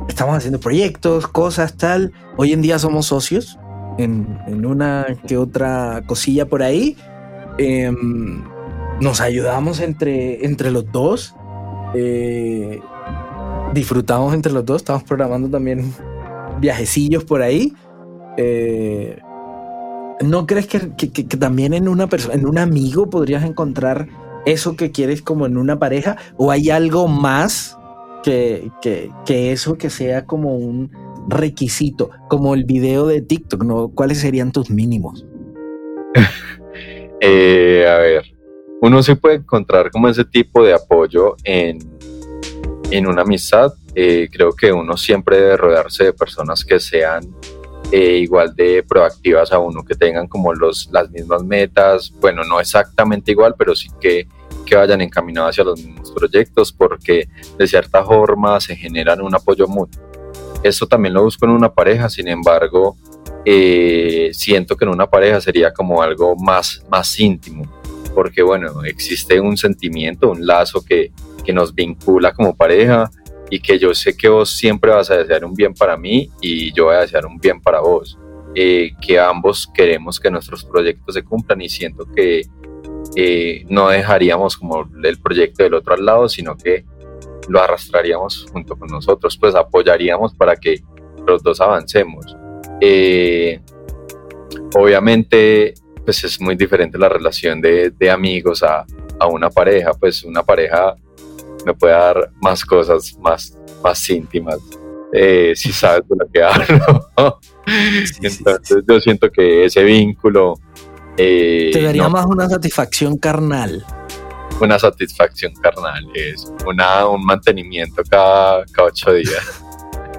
estamos haciendo proyectos, cosas, tal. Hoy en día somos socios en, una que otra cosilla por ahí. Em, nos ayudamos entre, entre los dos. Eh, disfrutamos entre los dos. Estamos programando también viajecillos por ahí. Eh, ¿No crees que, también en una persona, en un amigo podrías encontrar eso que quieres como en una pareja? ¿O hay algo más que, que eso que sea como un requisito? Como el video de TikTok, ¿no? ¿Cuáles serían tus mínimos? Eh, a ver, uno se puede encontrar como ese tipo de apoyo en, en una amistad. Eh, creo que uno siempre debe rodearse de personas que sean eh, igual de proactivas a uno, que tengan como los, las mismas metas, bueno, no exactamente igual, pero sí que, que vayan encaminados hacia los mismos proyectos, porque de cierta forma se generan un apoyo mutuo. Esto también lo busco en una pareja, sin embargo, eh, siento que en una pareja sería como algo más, más íntimo, porque bueno, existe un sentimiento, un lazo que, que nos vincula como pareja y que yo sé que vos siempre vas a desear un bien para mí y yo voy a desear un bien para vos. Eh, que ambos queremos que nuestros proyectos se cumplan y siento que eh, no dejaríamos como el proyecto del otro al lado, sino que lo arrastraríamos junto con nosotros, pues apoyaríamos para que los dos avancemos. Eh, obviamente, pues es muy diferente la relación de, de amigos a, a, una pareja, pues una pareja me puede dar más cosas más, más íntimas, eh, si sabes de lo que hablo. Entonces yo siento que ese vínculo... Eh, Te daría más una satisfacción carnal. Una satisfacción carnal, es una, un mantenimiento cada, cada ocho días.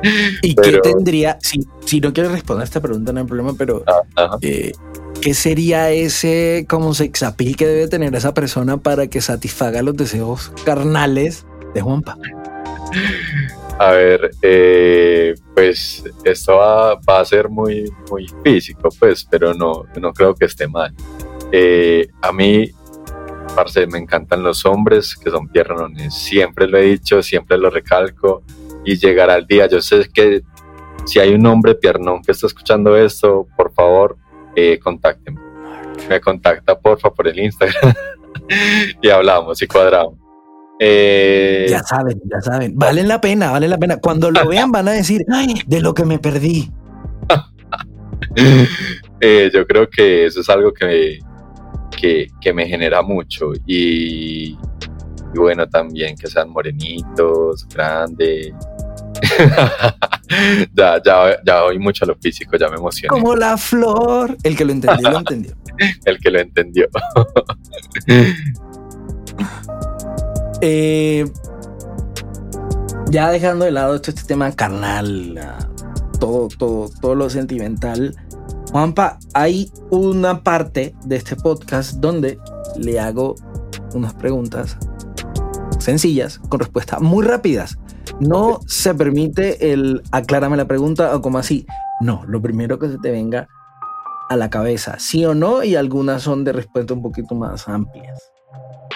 ¿Y qué tendría, si, si no quieres responder esta pregunta, no hay problema, pero ah, eh, ¿qué sería ese como sexapil que debe tener esa persona para que satisfaga los deseos carnales de Juanpa? A ver, eh, pues esto va, a ser muy, muy físico, pues, pero no, no creo que esté mal. Eh, a mí, parce, me encantan los hombres que son piernones. Siempre lo he dicho, siempre lo recalco y llegará el día. Yo sé que si hay un hombre piernón que está escuchando esto, por favor, eh, contáctenme. Me contacta, porfa, por el Instagram y hablamos y cuadramos. Eh, ya saben, ya saben. Vale la pena, vale la pena. Cuando lo vean van a decir, ay, de lo que me perdí. Eh, yo creo que eso es algo que, que, que me genera mucho. Y, y bueno, también que sean morenitos, grandes. ya, ya, ya oí mucho a lo físico, ya me emocioné. Como la flor. El que lo entendió, lo entendió. El que lo entendió. Eh, ya dejando de lado todo este tema carnal, todo, todo, todo lo sentimental. Juanpa, hay una parte de este podcast donde le hago unas preguntas sencillas, con respuestas muy rápidas. No se permite el aclárame la pregunta o como así. No, lo primero que se te venga a la cabeza, sí o no, y algunas son de respuesta un poquito más amplias.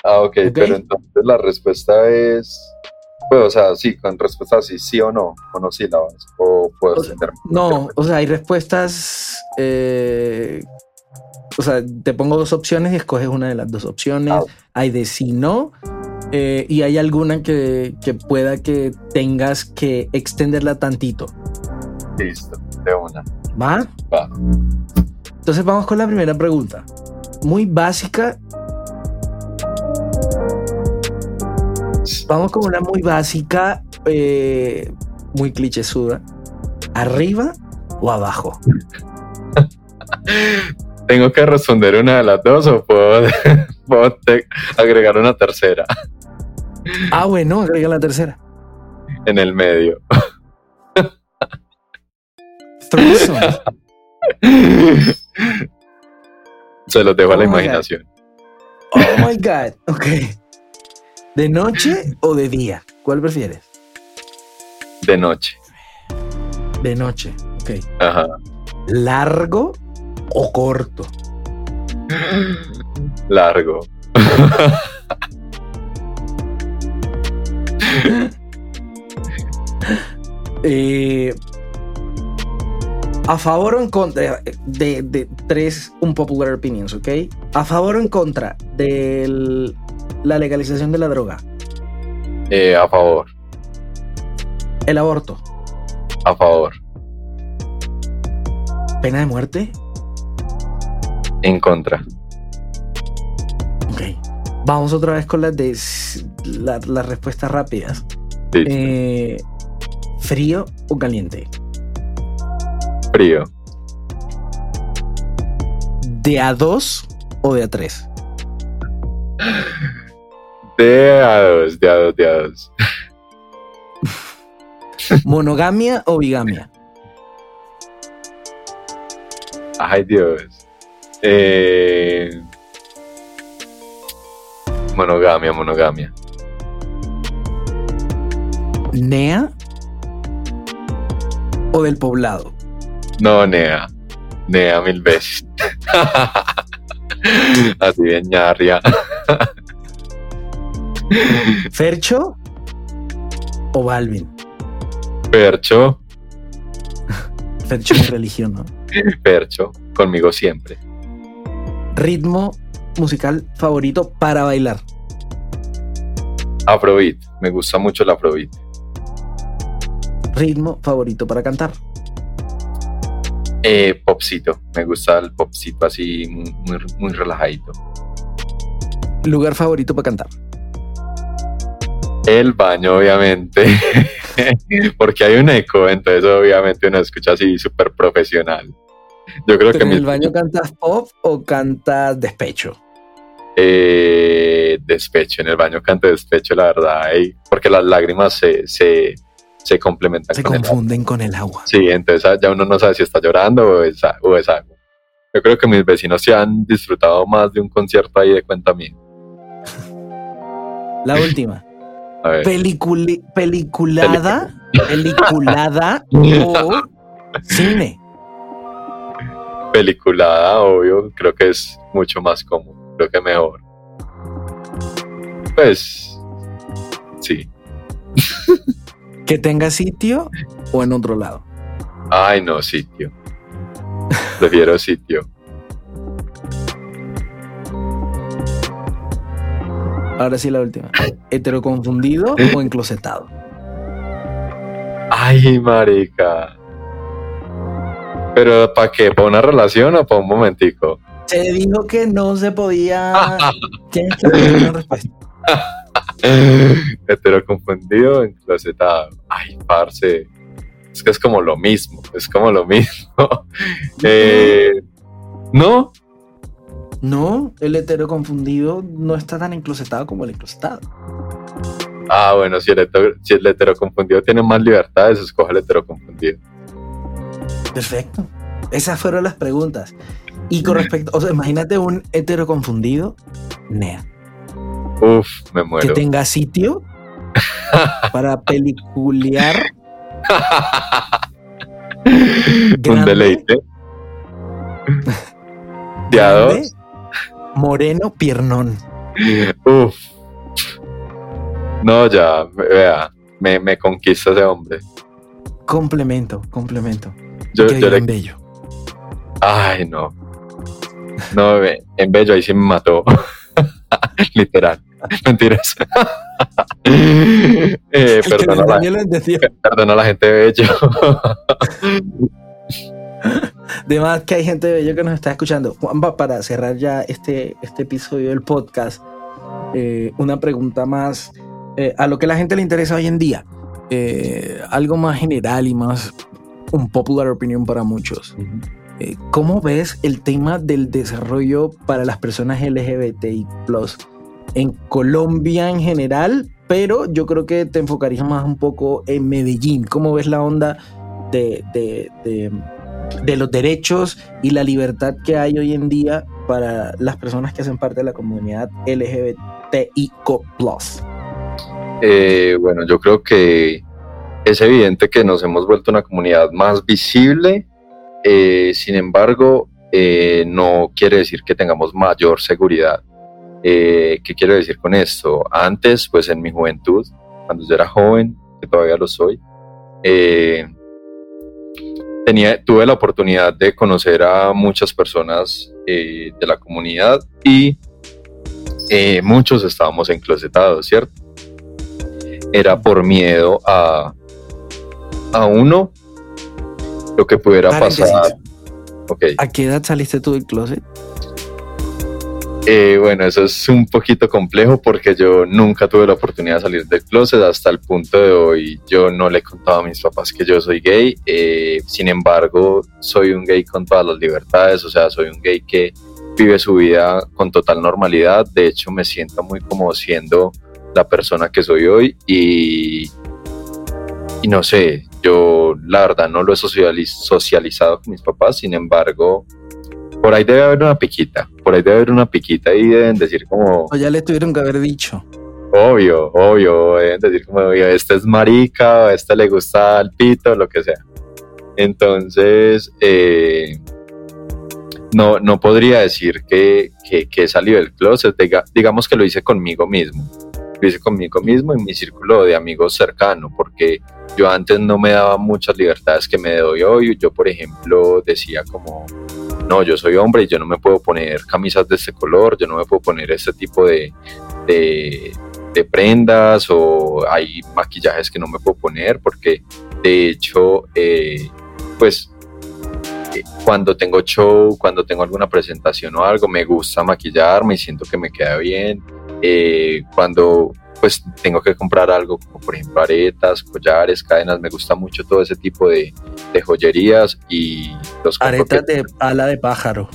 Ah, ok, pero entonces la respuesta es, pues, o sea, sí, con respuesta así, sí o no, o no sílabas, o puedo extender. No, o sea, hay respuestas, eh, o sea, te pongo dos opciones y escoges una de las dos opciones. Ah, hay de sí no, eh, y hay alguna que, pueda que tengas que extenderla tantito. Listo, de una. ¿Va? Va. Entonces vamos con la primera pregunta. Muy básica. Vamos con una muy básica, eh, muy clichésuda. ¿Arriba o abajo? ¿Tengo que responder una de las dos o puedo, puedo agregar una tercera? Ah, bueno, agrega la tercera. En el medio. Se los dejo a la oh imaginación. Oh my God. Ok. ¿De noche o de día? ¿Cuál prefieres? De noche. De noche, ok. Ajá. ¿Largo o corto? Largo. Eh, a favor o en contra de, de tres unpopular opinions, ¿ok? A favor o en contra de la legalización de la droga. Eh, a favor. El aborto. A favor. Pena de muerte. En contra. Ok. Vamos otra vez con las de la- las respuestas rápidas. Sí. Eh, ¿Frío o caliente? Frío. ¿De a dos o de a tres? De a dos, de a dos, de a dos. ¿Monogamia o bigamia? Ay, Dios. Eh, monogamia, monogamia. ¿Nea o del poblado? No, Nea. Nea mil veces. Así bien ñarria. ¿Fercho o Balvin? Percho, Fercho es religión, ¿no? percho, conmigo siempre. Ritmo musical favorito para bailar. Afrobeat, me gusta mucho el Afrobeat. Ritmo favorito para cantar. Eh, popcito, me gusta el popcito así muy, muy, muy relajadito. Lugar favorito para cantar. El baño, obviamente, porque hay un eco, entonces obviamente uno escucha así súper profesional. Yo creo ¿Pero que en mi el baño cantas pop o cantas despecho? eh, despecho, en el baño canto despecho, la verdad, porque las lágrimas se, se, se complementan Se con el agua. confunden con el agua. Sí, entonces ya uno no sabe si está llorando o es, o es agua. Yo creo que mis vecinos se han disfrutado más de un concierto ahí de cuenta mía. La última. A ver. Peliculi- peliculada, peliculada o cine. peliculada, obvio, creo que es mucho más cómodo, creo que mejor. Pues, sí. Que tenga sitio o en otro lado. Ay, no, sitio. Prefiero sitio. Ahora sí la última. ¿Heteroconfundido o enclosetado? Ay, marica. Pero ¿para qué? ¿Para una relación o para un momentico? Se dijo que no se podía. Hetero confundido, enclosetado. Ay, parce. Es que es como lo mismo, es como lo mismo. Eh, no, No, el heteroconfundido no está tan enclosetado como el enclosetado. Ah, bueno, si el, hetero, si el heteroconfundido tiene más libertades, escoge el heteroconfundido. Perfecto. Esas fueron las preguntas. Y con respecto, o sea, imagínate un heteroconfundido, Nea, Uf, me que muero. tenga sitio para peliculear Un deleite. Grande, moreno, piernón. Uf. No, ya, vea, me, me conquista ese hombre. Complemento, complemento. Yo, que yo le- bello. Ay, no. No, en Bello ahí sí me mató. Literal. Mentiras. eh, perdona, la, perdona a la gente de Bello. De más que hay gente de bello que nos está escuchando. Juanpa, para cerrar ya este, este episodio del podcast, eh, una pregunta más eh, a lo que la gente le interesa hoy en día. Eh, algo más general y más un popular opinion para muchos. ¿Cómo ves el tema del desarrollo para las personas LGBTI en Colombia en general? Pero yo creo que te enfocarías más un poco en Medellín. ¿Cómo ves la onda de, de- de- los derechos y la libertad que hay hoy en día para las personas que hacen parte de la comunidad LGBTIQ? Eh, bueno, yo creo que es evidente que nos hemos vuelto una comunidad más visible, eh, sin embargo, eh, no quiere decir que tengamos mayor seguridad. Eh, ¿Qué quiero decir con esto? Antes, pues en mi juventud, cuando yo era joven, que todavía lo soy, tenía, tuve la oportunidad de conocer a muchas personas de la comunidad y muchos estábamos enclosetados, ¿cierto? Era por miedo a, a uno lo que pudiera pasar. ¿A qué edad saliste tú del closet? Eh, bueno, eso es un poquito complejo porque yo nunca tuve la oportunidad de salir del closet hasta el punto de hoy. Yo no le he contado a mis papás que yo soy gay. Eh, sin embargo, soy un gay con todas las libertades. O sea, soy un gay que vive su vida con total normalidad. De hecho, me siento muy como siendo la persona que soy hoy y, y no sé, yo la verdad no lo he socializado con mis papás, sin embargo, por ahí debe haber una piquita, por ahí debe haber una piquita y deben decir como... O ya le tuvieron que haber dicho. Obvio, obvio, deben decir como, este es marica, o este le gusta el pito, lo que sea. Entonces, eh, no, no podría decir que, que, que he salido del closet, digamos que lo hice conmigo mismo lo hice conmigo mismo y mi círculo de amigos cercano, porque yo antes no me daba muchas libertades que me doy hoy. Yo, por ejemplo, decía como, no, yo soy hombre y yo no me puedo poner camisas de este color, yo no me puedo poner este tipo de, de, prendas o hay maquillajes que no me puedo poner porque de hecho, eh, pues eh, cuando tengo show, cuando tengo alguna presentación o algo, me gusta maquillarme y siento que me queda bien. Eh, cuando pues tengo que comprar algo como por ejemplo aretas, collares, cadenas, me gusta mucho todo ese tipo de, joyerías y los aretas de ala de pájaro.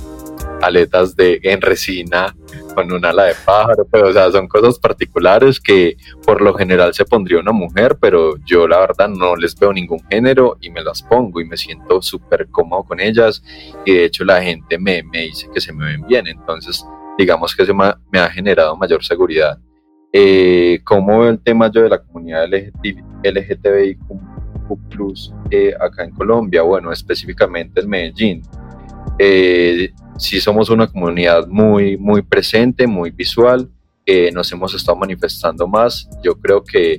Aletas de en resina con un ala de pájaro, pero o sea, son cosas particulares que por lo general se pondría una mujer, pero yo la verdad no les veo ningún género y me las pongo y me siento súper cómodo con ellas y de hecho la gente me, me dice que se me ven bien, entonces digamos que se me ha generado mayor seguridad. Eh, ¿Cómo veo el tema yo de la comunidad LGTBIQ eh, acá en Colombia? Bueno, específicamente en Medellín. Eh, sí somos una comunidad muy, muy presente, muy visual. nos hemos estado manifestando más. Yo creo que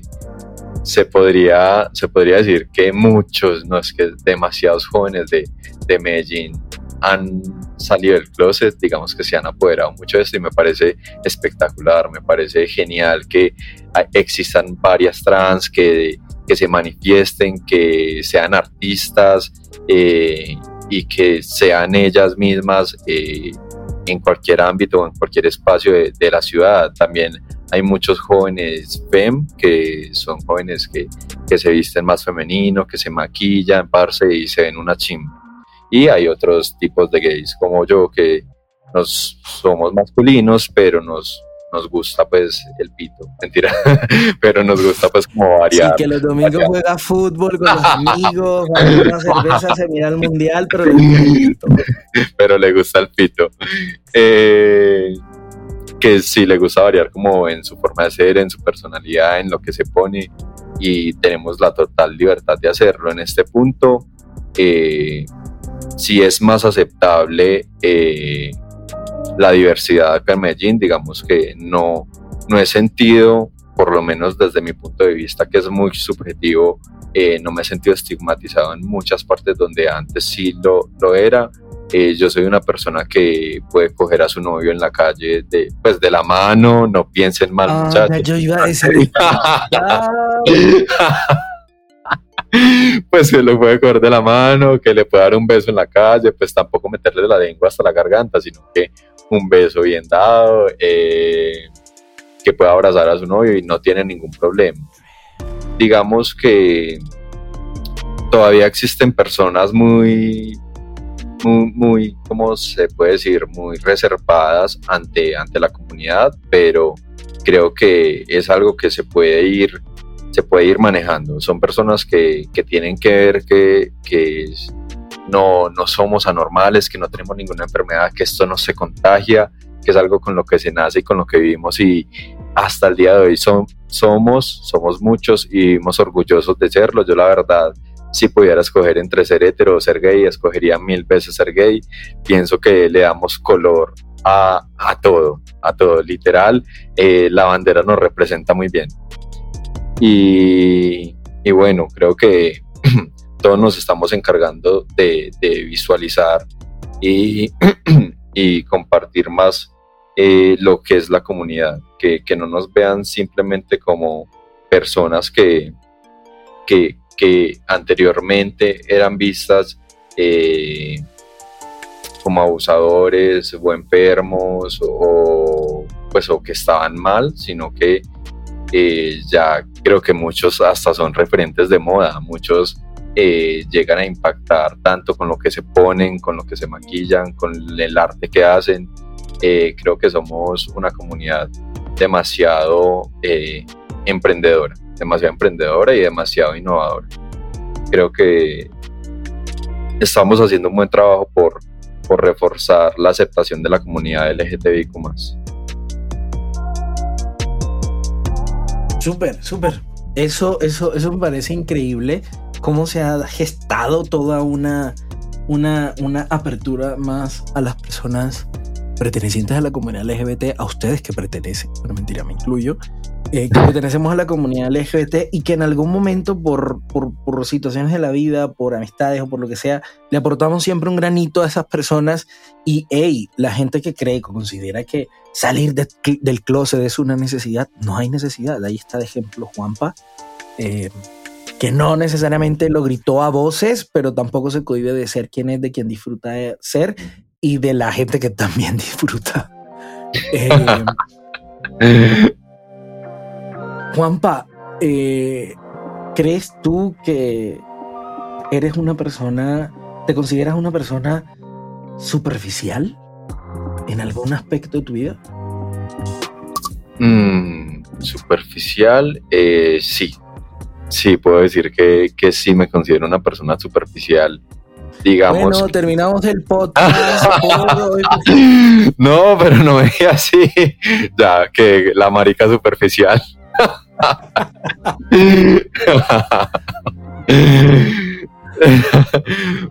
se podría, se podría decir que muchos, no es que demasiados jóvenes de, de Medellín han salido del closet, digamos que se han apoderado mucho de esto y me parece espectacular, me parece genial que existan varias trans, que, que se manifiesten, que sean artistas eh, y que sean ellas mismas eh, en cualquier ámbito en cualquier espacio de, la ciudad. También hay muchos jóvenes FEM que son jóvenes que, que se visten más femenino, que se maquillan, parce, y se ven una chimba y hay otros tipos de gays como yo que nos somos masculinos, pero nos, nos gusta pues el pito, mentira, pero nos gusta pues como variar. Sí, que los domingos juega fútbol con los amigos, una cerveza, se mira el mundial, pero le gusta el pito. pero le gusta el pito. Eh, que sí le gusta variar como en su forma de ser, en su personalidad, en lo que se pone y tenemos la total libertad de hacerlo en este punto. Eh, si es más aceptable eh, la diversidad acá en Medellín, digamos que no, no he sentido, por lo menos desde mi punto de vista, que es muy subjetivo, eh, no me he sentido estigmatizado en muchas partes donde antes sí lo, lo era. Eh, yo soy una persona que puede coger a su novio en la calle de, pues de la mano, no piensen mal, ah, muchachos. Yo iba a decir. pues se lo puede coger de la mano, que le puede dar un beso en la calle, pues tampoco meterle la lengua hasta la garganta, sino que un beso bien dado, eh, que pueda abrazar a su novio y no tiene ningún problema. Digamos que todavía existen personas muy, muy, muy, ¿cómo se puede decir? Muy reservadas ante, ante la comunidad, pero creo que es algo que se puede ir se puede ir manejando. Son personas que, que tienen que ver que, que no, no, somos anormales, que no tenemos ninguna enfermedad, que esto no se contagia, que es algo con lo que se nace y con lo que vivimos y hasta el día de hoy son, somos, somos muchos y vivimos orgullosos de serlo. Yo la verdad, si pudiera escoger entre ser hetero o ser gay, escogería mil veces ser gay. Pienso que le damos color a, a todo, a todo, literal. Eh, la bandera nos representa muy bien. Y, bueno, creo que todos nos estamos encargando de, visualizar y, compartir más eh, lo que es la comunidad, que, no nos vean simplemente como personas que, que, que anteriormente eran vistas eh, como abusadores o enfermos o, pues, o que estaban mal, sino que eh, ya creo que muchos hasta son referentes de moda, muchos eh, llegan a impactar tanto con lo que se ponen, con lo que se maquillan, con el arte que hacen, eh, creo que somos una comunidad demasiado eh, emprendedora, demasiado emprendedora y demasiado innovadora. Creo que estamos haciendo un buen trabajo por, por reforzar la aceptación de la comunidad LGTBIQ. Súper, súper. Eso, eso, eso me parece increíble. Cómo se ha gestado toda una, una, una apertura más a las personas pertenecientes a la comunidad LGBT, a ustedes que pertenecen, bueno, mentira, me incluyo, eh, que pertenecemos a la comunidad LGBT y que en algún momento por, por, por, situaciones de la vida, por amistades o por lo que sea, le aportamos siempre un granito a esas personas y, hey, la gente que cree, que considera que salir de, del closet es una necesidad, no hay necesidad. Ahí está de ejemplo Juanpa, eh, que no necesariamente lo gritó a voces, pero tampoco se cohibe de ser quien es, de quien disfruta de ser y de la gente que también disfruta. Eh, Juanpa, eh, ¿crees tú que eres una persona, te consideras una persona superficial en algún aspecto de tu vida? Mm, superficial, eh, sí. Sí, puedo decir que, que sí me considero una persona superficial digamos. Bueno, terminamos el podcast. no, pero no me así. Ya, que la marica superficial.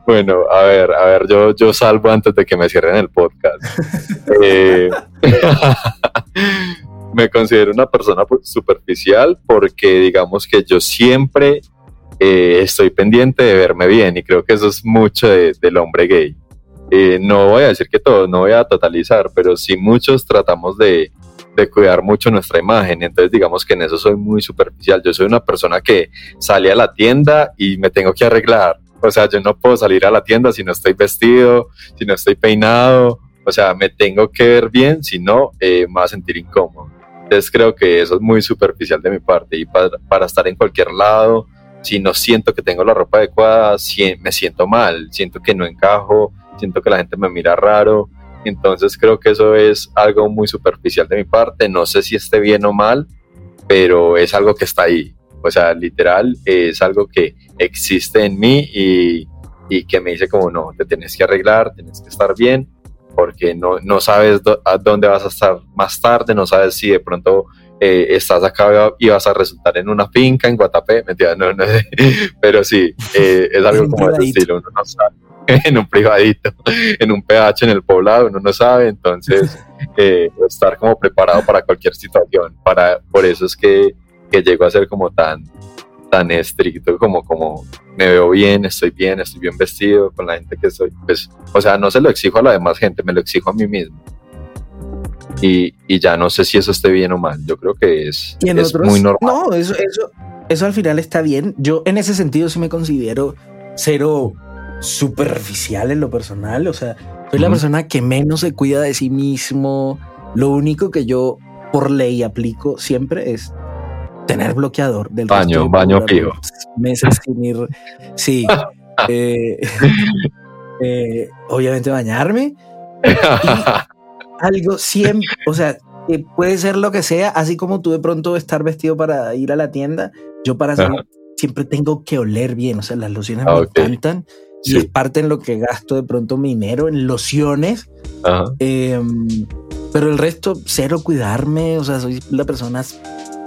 bueno, a ver, a ver, yo, yo salvo antes de que me cierren el podcast. Eh, me considero una persona superficial porque digamos que yo siempre eh, estoy pendiente de verme bien y creo que eso es mucho del hombre gay. Eh, no voy a decir que todos, no voy a totalizar, pero sí muchos tratamos de, de, cuidar mucho nuestra imagen. Entonces digamos que en eso soy muy superficial. Yo soy una persona que sale a la tienda y me tengo que arreglar. O sea, yo no puedo salir a la tienda si no estoy vestido, si no estoy peinado. O sea, me tengo que ver bien, si no, eh, me voy a sentir incómodo. Entonces creo que eso es muy superficial de mi parte y para, para estar en cualquier lado, si no siento que tengo la ropa adecuada, si me siento mal, siento que no encajo, siento que la gente me mira raro. Entonces creo que eso es algo muy superficial de mi parte. No sé si esté bien o mal, pero es algo que está ahí. O sea, literal, es algo que existe en mí y, y que me dice como, no, te tienes que arreglar, tienes que estar bien, porque no, no sabes a dónde vas a estar más tarde, no sabes si de pronto eh, estás acá y vas a resultar en una finca en Guatapé, mentira, no, no, pero sí, eh, es algo como ese estilo, uno no sabe, en un privadito, en un PH en el poblado, uno no sabe, entonces eh, estar como preparado para cualquier situación, para, por eso es que, que llego a ser como tan, tan estricto como, como me veo bien, estoy bien, estoy bien vestido con la gente que soy, pues, o sea, no se lo exijo a la demás gente, me lo exijo a mí mismo. Y, y, ya no sé si eso esté bien o mal. Yo creo que es, es muy normal. No, eso, eso, eso al final está bien. Yo en ese sentido sí me considero cero superficial en lo personal. O sea, soy la persona que menos se cuida de sí mismo. Lo único que yo por ley aplico siempre es tener bloqueador del baño, baño fijo. Meses sin ir. Sí. eh, eh, obviamente bañarme. Y, algo siempre, o sea, que puede ser lo que sea, así como tú de pronto estar vestido para ir a la tienda, yo para siempre tengo que oler bien, o sea, las lociones me encantan y es parte en lo que gasto de pronto mi dinero en lociones. Eh, pero el resto, cero cuidarme, o sea, soy la persona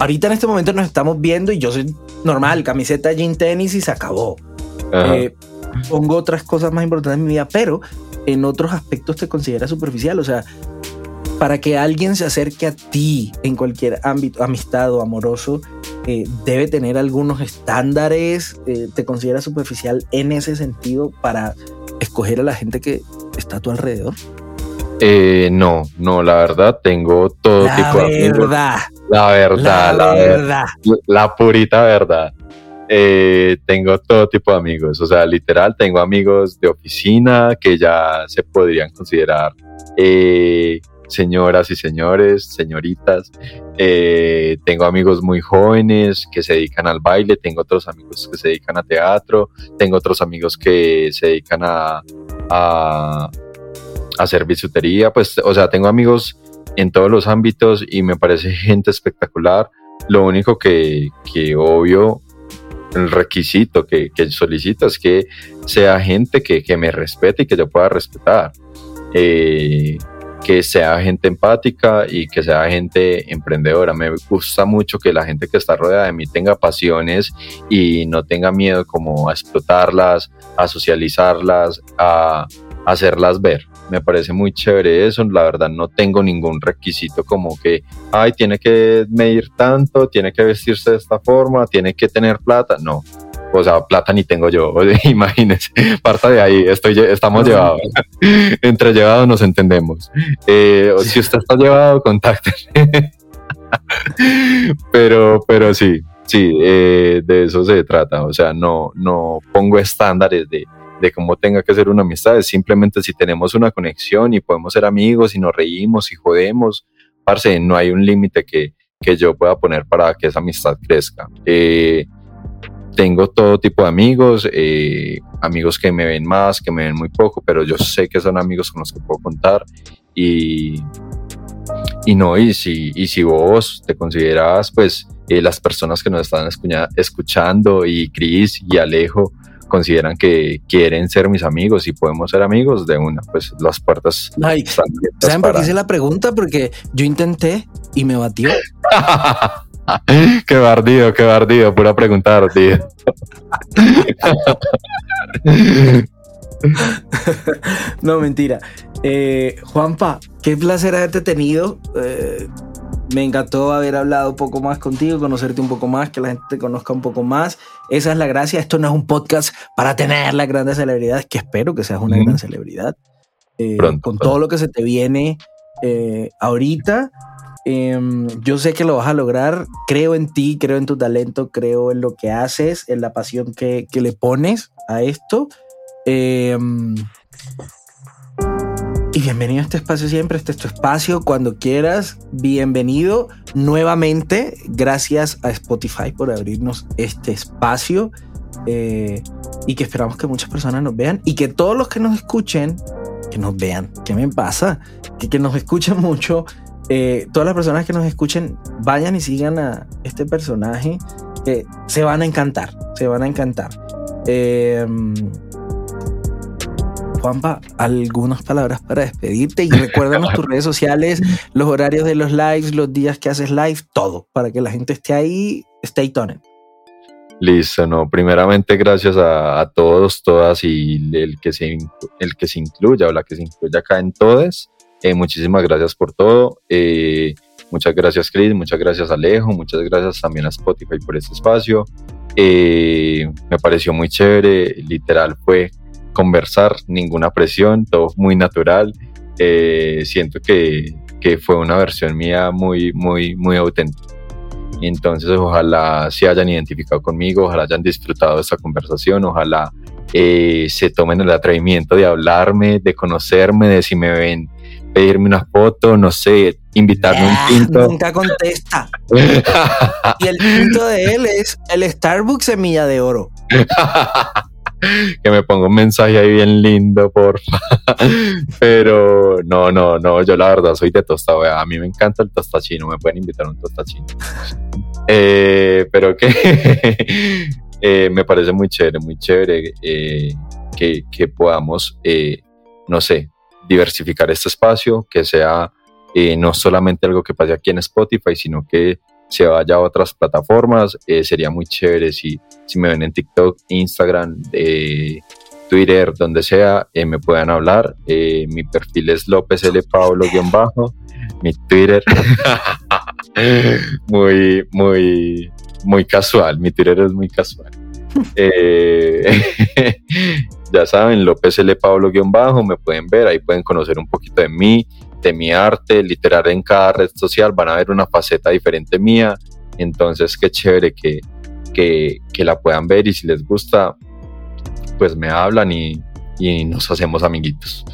ahorita en este momento nos estamos viendo y yo soy normal, camiseta, jean, tenis y se acabó. Eh, pongo otras cosas más importantes en mi vida, pero en otros aspectos te considera superficial. O sea, para que alguien se acerque a ti en cualquier ámbito, amistad o amoroso, eh, debe tener algunos estándares, eh, te considera superficial en ese sentido para escoger a la gente que está a tu alrededor. Eh, no, no, la verdad tengo todo tipo de verdad. La verdad, la, verdad. La purita verdad. Eh, tengo todo tipo de amigos, o sea, literal, tengo amigos de oficina que ya se podrían considerar eh, señoras y señores, señoritas. Eh, tengo amigos muy jóvenes que se dedican al baile, tengo otros amigos que se dedican a teatro, tengo otros amigos que se dedican a, a, hacer bisutería, pues, o sea, tengo amigos en todos los ámbitos y me parece gente espectacular. Lo único que, que obvio el requisito que, que, solicito es que sea gente que, que, me respete y que yo pueda respetar. Eh, que sea gente empática y que sea gente emprendedora. Me gusta mucho que la gente que está rodeada de mí tenga pasiones y no tenga miedo como a explotarlas, a socializarlas, a, hacerlas ver me parece muy chévere eso, la verdad no tengo ningún requisito como que, ay, tiene que medir tanto, tiene que vestirse de esta forma, tiene que tener plata, no, o sea, plata ni tengo yo, imagínense, parta de ahí, estoy, estamos llevados, entre llevados nos entendemos, eh, si usted está llevado, contacte. pero, pero sí, sí, eh, de eso se trata, o sea, no, no pongo estándares de de cómo tenga que ser una amistad, es simplemente si tenemos una conexión y podemos ser amigos y nos reímos y jodemos, parce, no hay un límite que, que yo pueda poner para que esa amistad crezca. Eh, tengo todo tipo de amigos, eh, amigos que me ven más, que me ven muy poco, pero yo sé que son amigos con los que puedo contar y, y no, y si, y si vos te consideras, pues, eh, las personas que nos están escuchando y Cris y Alejo, consideran que quieren ser mis amigos y podemos ser amigos de una, pues las puertas están ¿Saben por qué hice la pregunta? Porque yo intenté y me batió. qué bardido, qué bardido, pura pregunta tío. no, mentira. Eh, Juanpa, qué placer haberte tenido. Eh, me encantó haber hablado un poco más contigo, conocerte un poco más, que la gente te conozca un poco más. Esa es la gracia. Esto no es un podcast para tener las grandes celebridades, que espero que seas una gran celebridad. Eh, con todo lo que se te viene eh, ahorita, em, yo sé que lo vas a lograr. Creo en ti, creo en tu talento, creo en lo que haces, en la pasión que, que le pones a esto. Y bienvenido a este espacio siempre, este es tu espacio, cuando quieras, bienvenido nuevamente, gracias a Spotify por abrirnos este espacio eh, y que esperamos que muchas personas nos vean y que todos los que nos escuchen, que nos vean, ¿qué me pasa? Que, que nos escuchen mucho, eh, todas las personas que nos escuchen, vayan y sigan a este personaje, se van a encantar, se van a encantar. Eh, Juanpa, algunas palabras para despedirte y recuérdanos tus redes sociales, los horarios de los lives, los días que haces live, todo, para que la gente esté ahí, stay tuned. Listo, no, primeramente gracias a, todos, todas y el que, se, el que se incluya o la que se incluya acá en todas. Eh, muchísimas gracias por todo. Eh, muchas gracias, Chris. Muchas gracias, Alejo. Muchas gracias también a Spotify por este espacio. Eh, me pareció muy chévere. Literal, fue conversar, ninguna presión, todo muy natural. Eh, siento que, que, fue una versión mía muy, muy, muy auténtica. Entonces ojalá se hayan identificado conmigo, ojalá hayan disfrutado de esta conversación, ojalá eh, se tomen el atrevimiento de hablarme, de conocerme, de si me ven pedirme una foto, no sé, invitarme a un tinto. Nunca contesta. y el tinto de él es el Starbucks Semilla de Oro. que me ponga un mensaje ahí bien lindo, porfa. Pero no, no, no, yo la verdad soy de tostado. A mí me encanta el tostachino, me pueden invitar a un tostachino. Eh, pero que eh, me parece muy chévere, muy chévere eh, que, que, podamos, no sé, diversificar este espacio, que sea no solamente algo que pase aquí en Spotify, sino que se vaya a otras plataformas. Eh, sería muy chévere si, si me ven en TikTok, Instagram, eh, Twitter, donde sea, eh, me puedan hablar. mi perfil es López L. Pablo-bajo. Mi Twitter, muy, muy, muy casual. Mi Twitter es muy casual. ya saben, López L. Pablo-bajo, me pueden ver, ahí pueden conocer un poquito de mí, de mi arte, literal en cada red social, van a ver una faceta diferente mía, entonces qué chévere que, que, la puedan ver y si les gusta, pues me hablan y, nos hacemos amiguitos.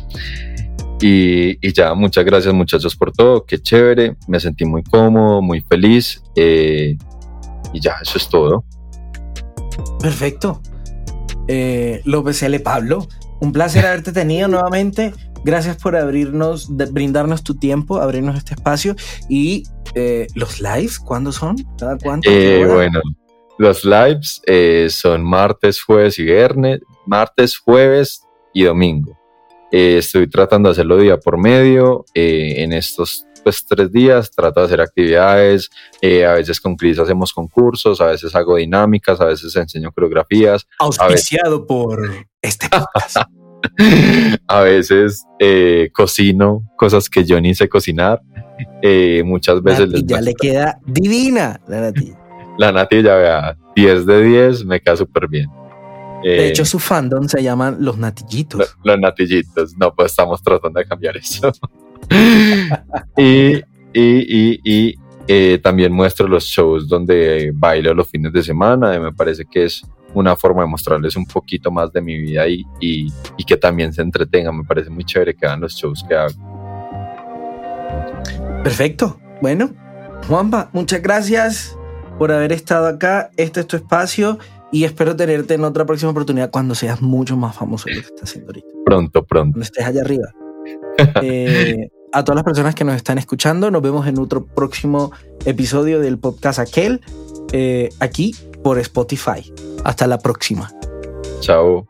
Y, ya, muchas gracias muchachos por todo, qué chévere, me sentí muy cómodo, muy feliz eh, y ya, eso es todo. Perfecto. Eh, López L. Pablo, un placer haberte tenido nuevamente. Gracias por abrirnos, brindarnos tu tiempo, abrirnos este espacio. Y eh, los lives, ¿cuándo son? ¿Cada cuánto? Eh, bueno, los lives eh, son martes, jueves y viernes, martes, jueves y domingo. estoy tratando de hacerlo día por medio. en estos pues, tres días trato de hacer actividades. a veces con Cris hacemos concursos, a veces hago dinámicas, a veces enseño coreografías. Auspiciado por este podcast. a veces eh, cocino cosas que yo ni sé cocinar. Eh, muchas veces les ya le queda divina la natilla. La natilla, vea, 10 de 10, me queda súper bien. de hecho, eh, su fandom se llaman los natillitos. Los, natillitos, no, pues estamos tratando de cambiar eso. y, y, y, y también muestro los shows donde bailo los fines de semana. Me parece que es una forma de mostrarles un poquito más de mi vida y, y, que también se entretengan. Me parece muy chévere que hagan los shows que hago. Perfecto. Bueno, Juanpa, muchas gracias por haber estado acá. Este es tu espacio y espero tenerte en otra próxima oportunidad cuando seas mucho más famoso de lo que estás haciendo ahorita. Pronto, pronto. Cuando estés allá arriba. Eh, a todas las personas que nos están escuchando, nos vemos en otro próximo episodio del podcast Aquel, eh, aquí por Spotify. Hasta la próxima. Chao.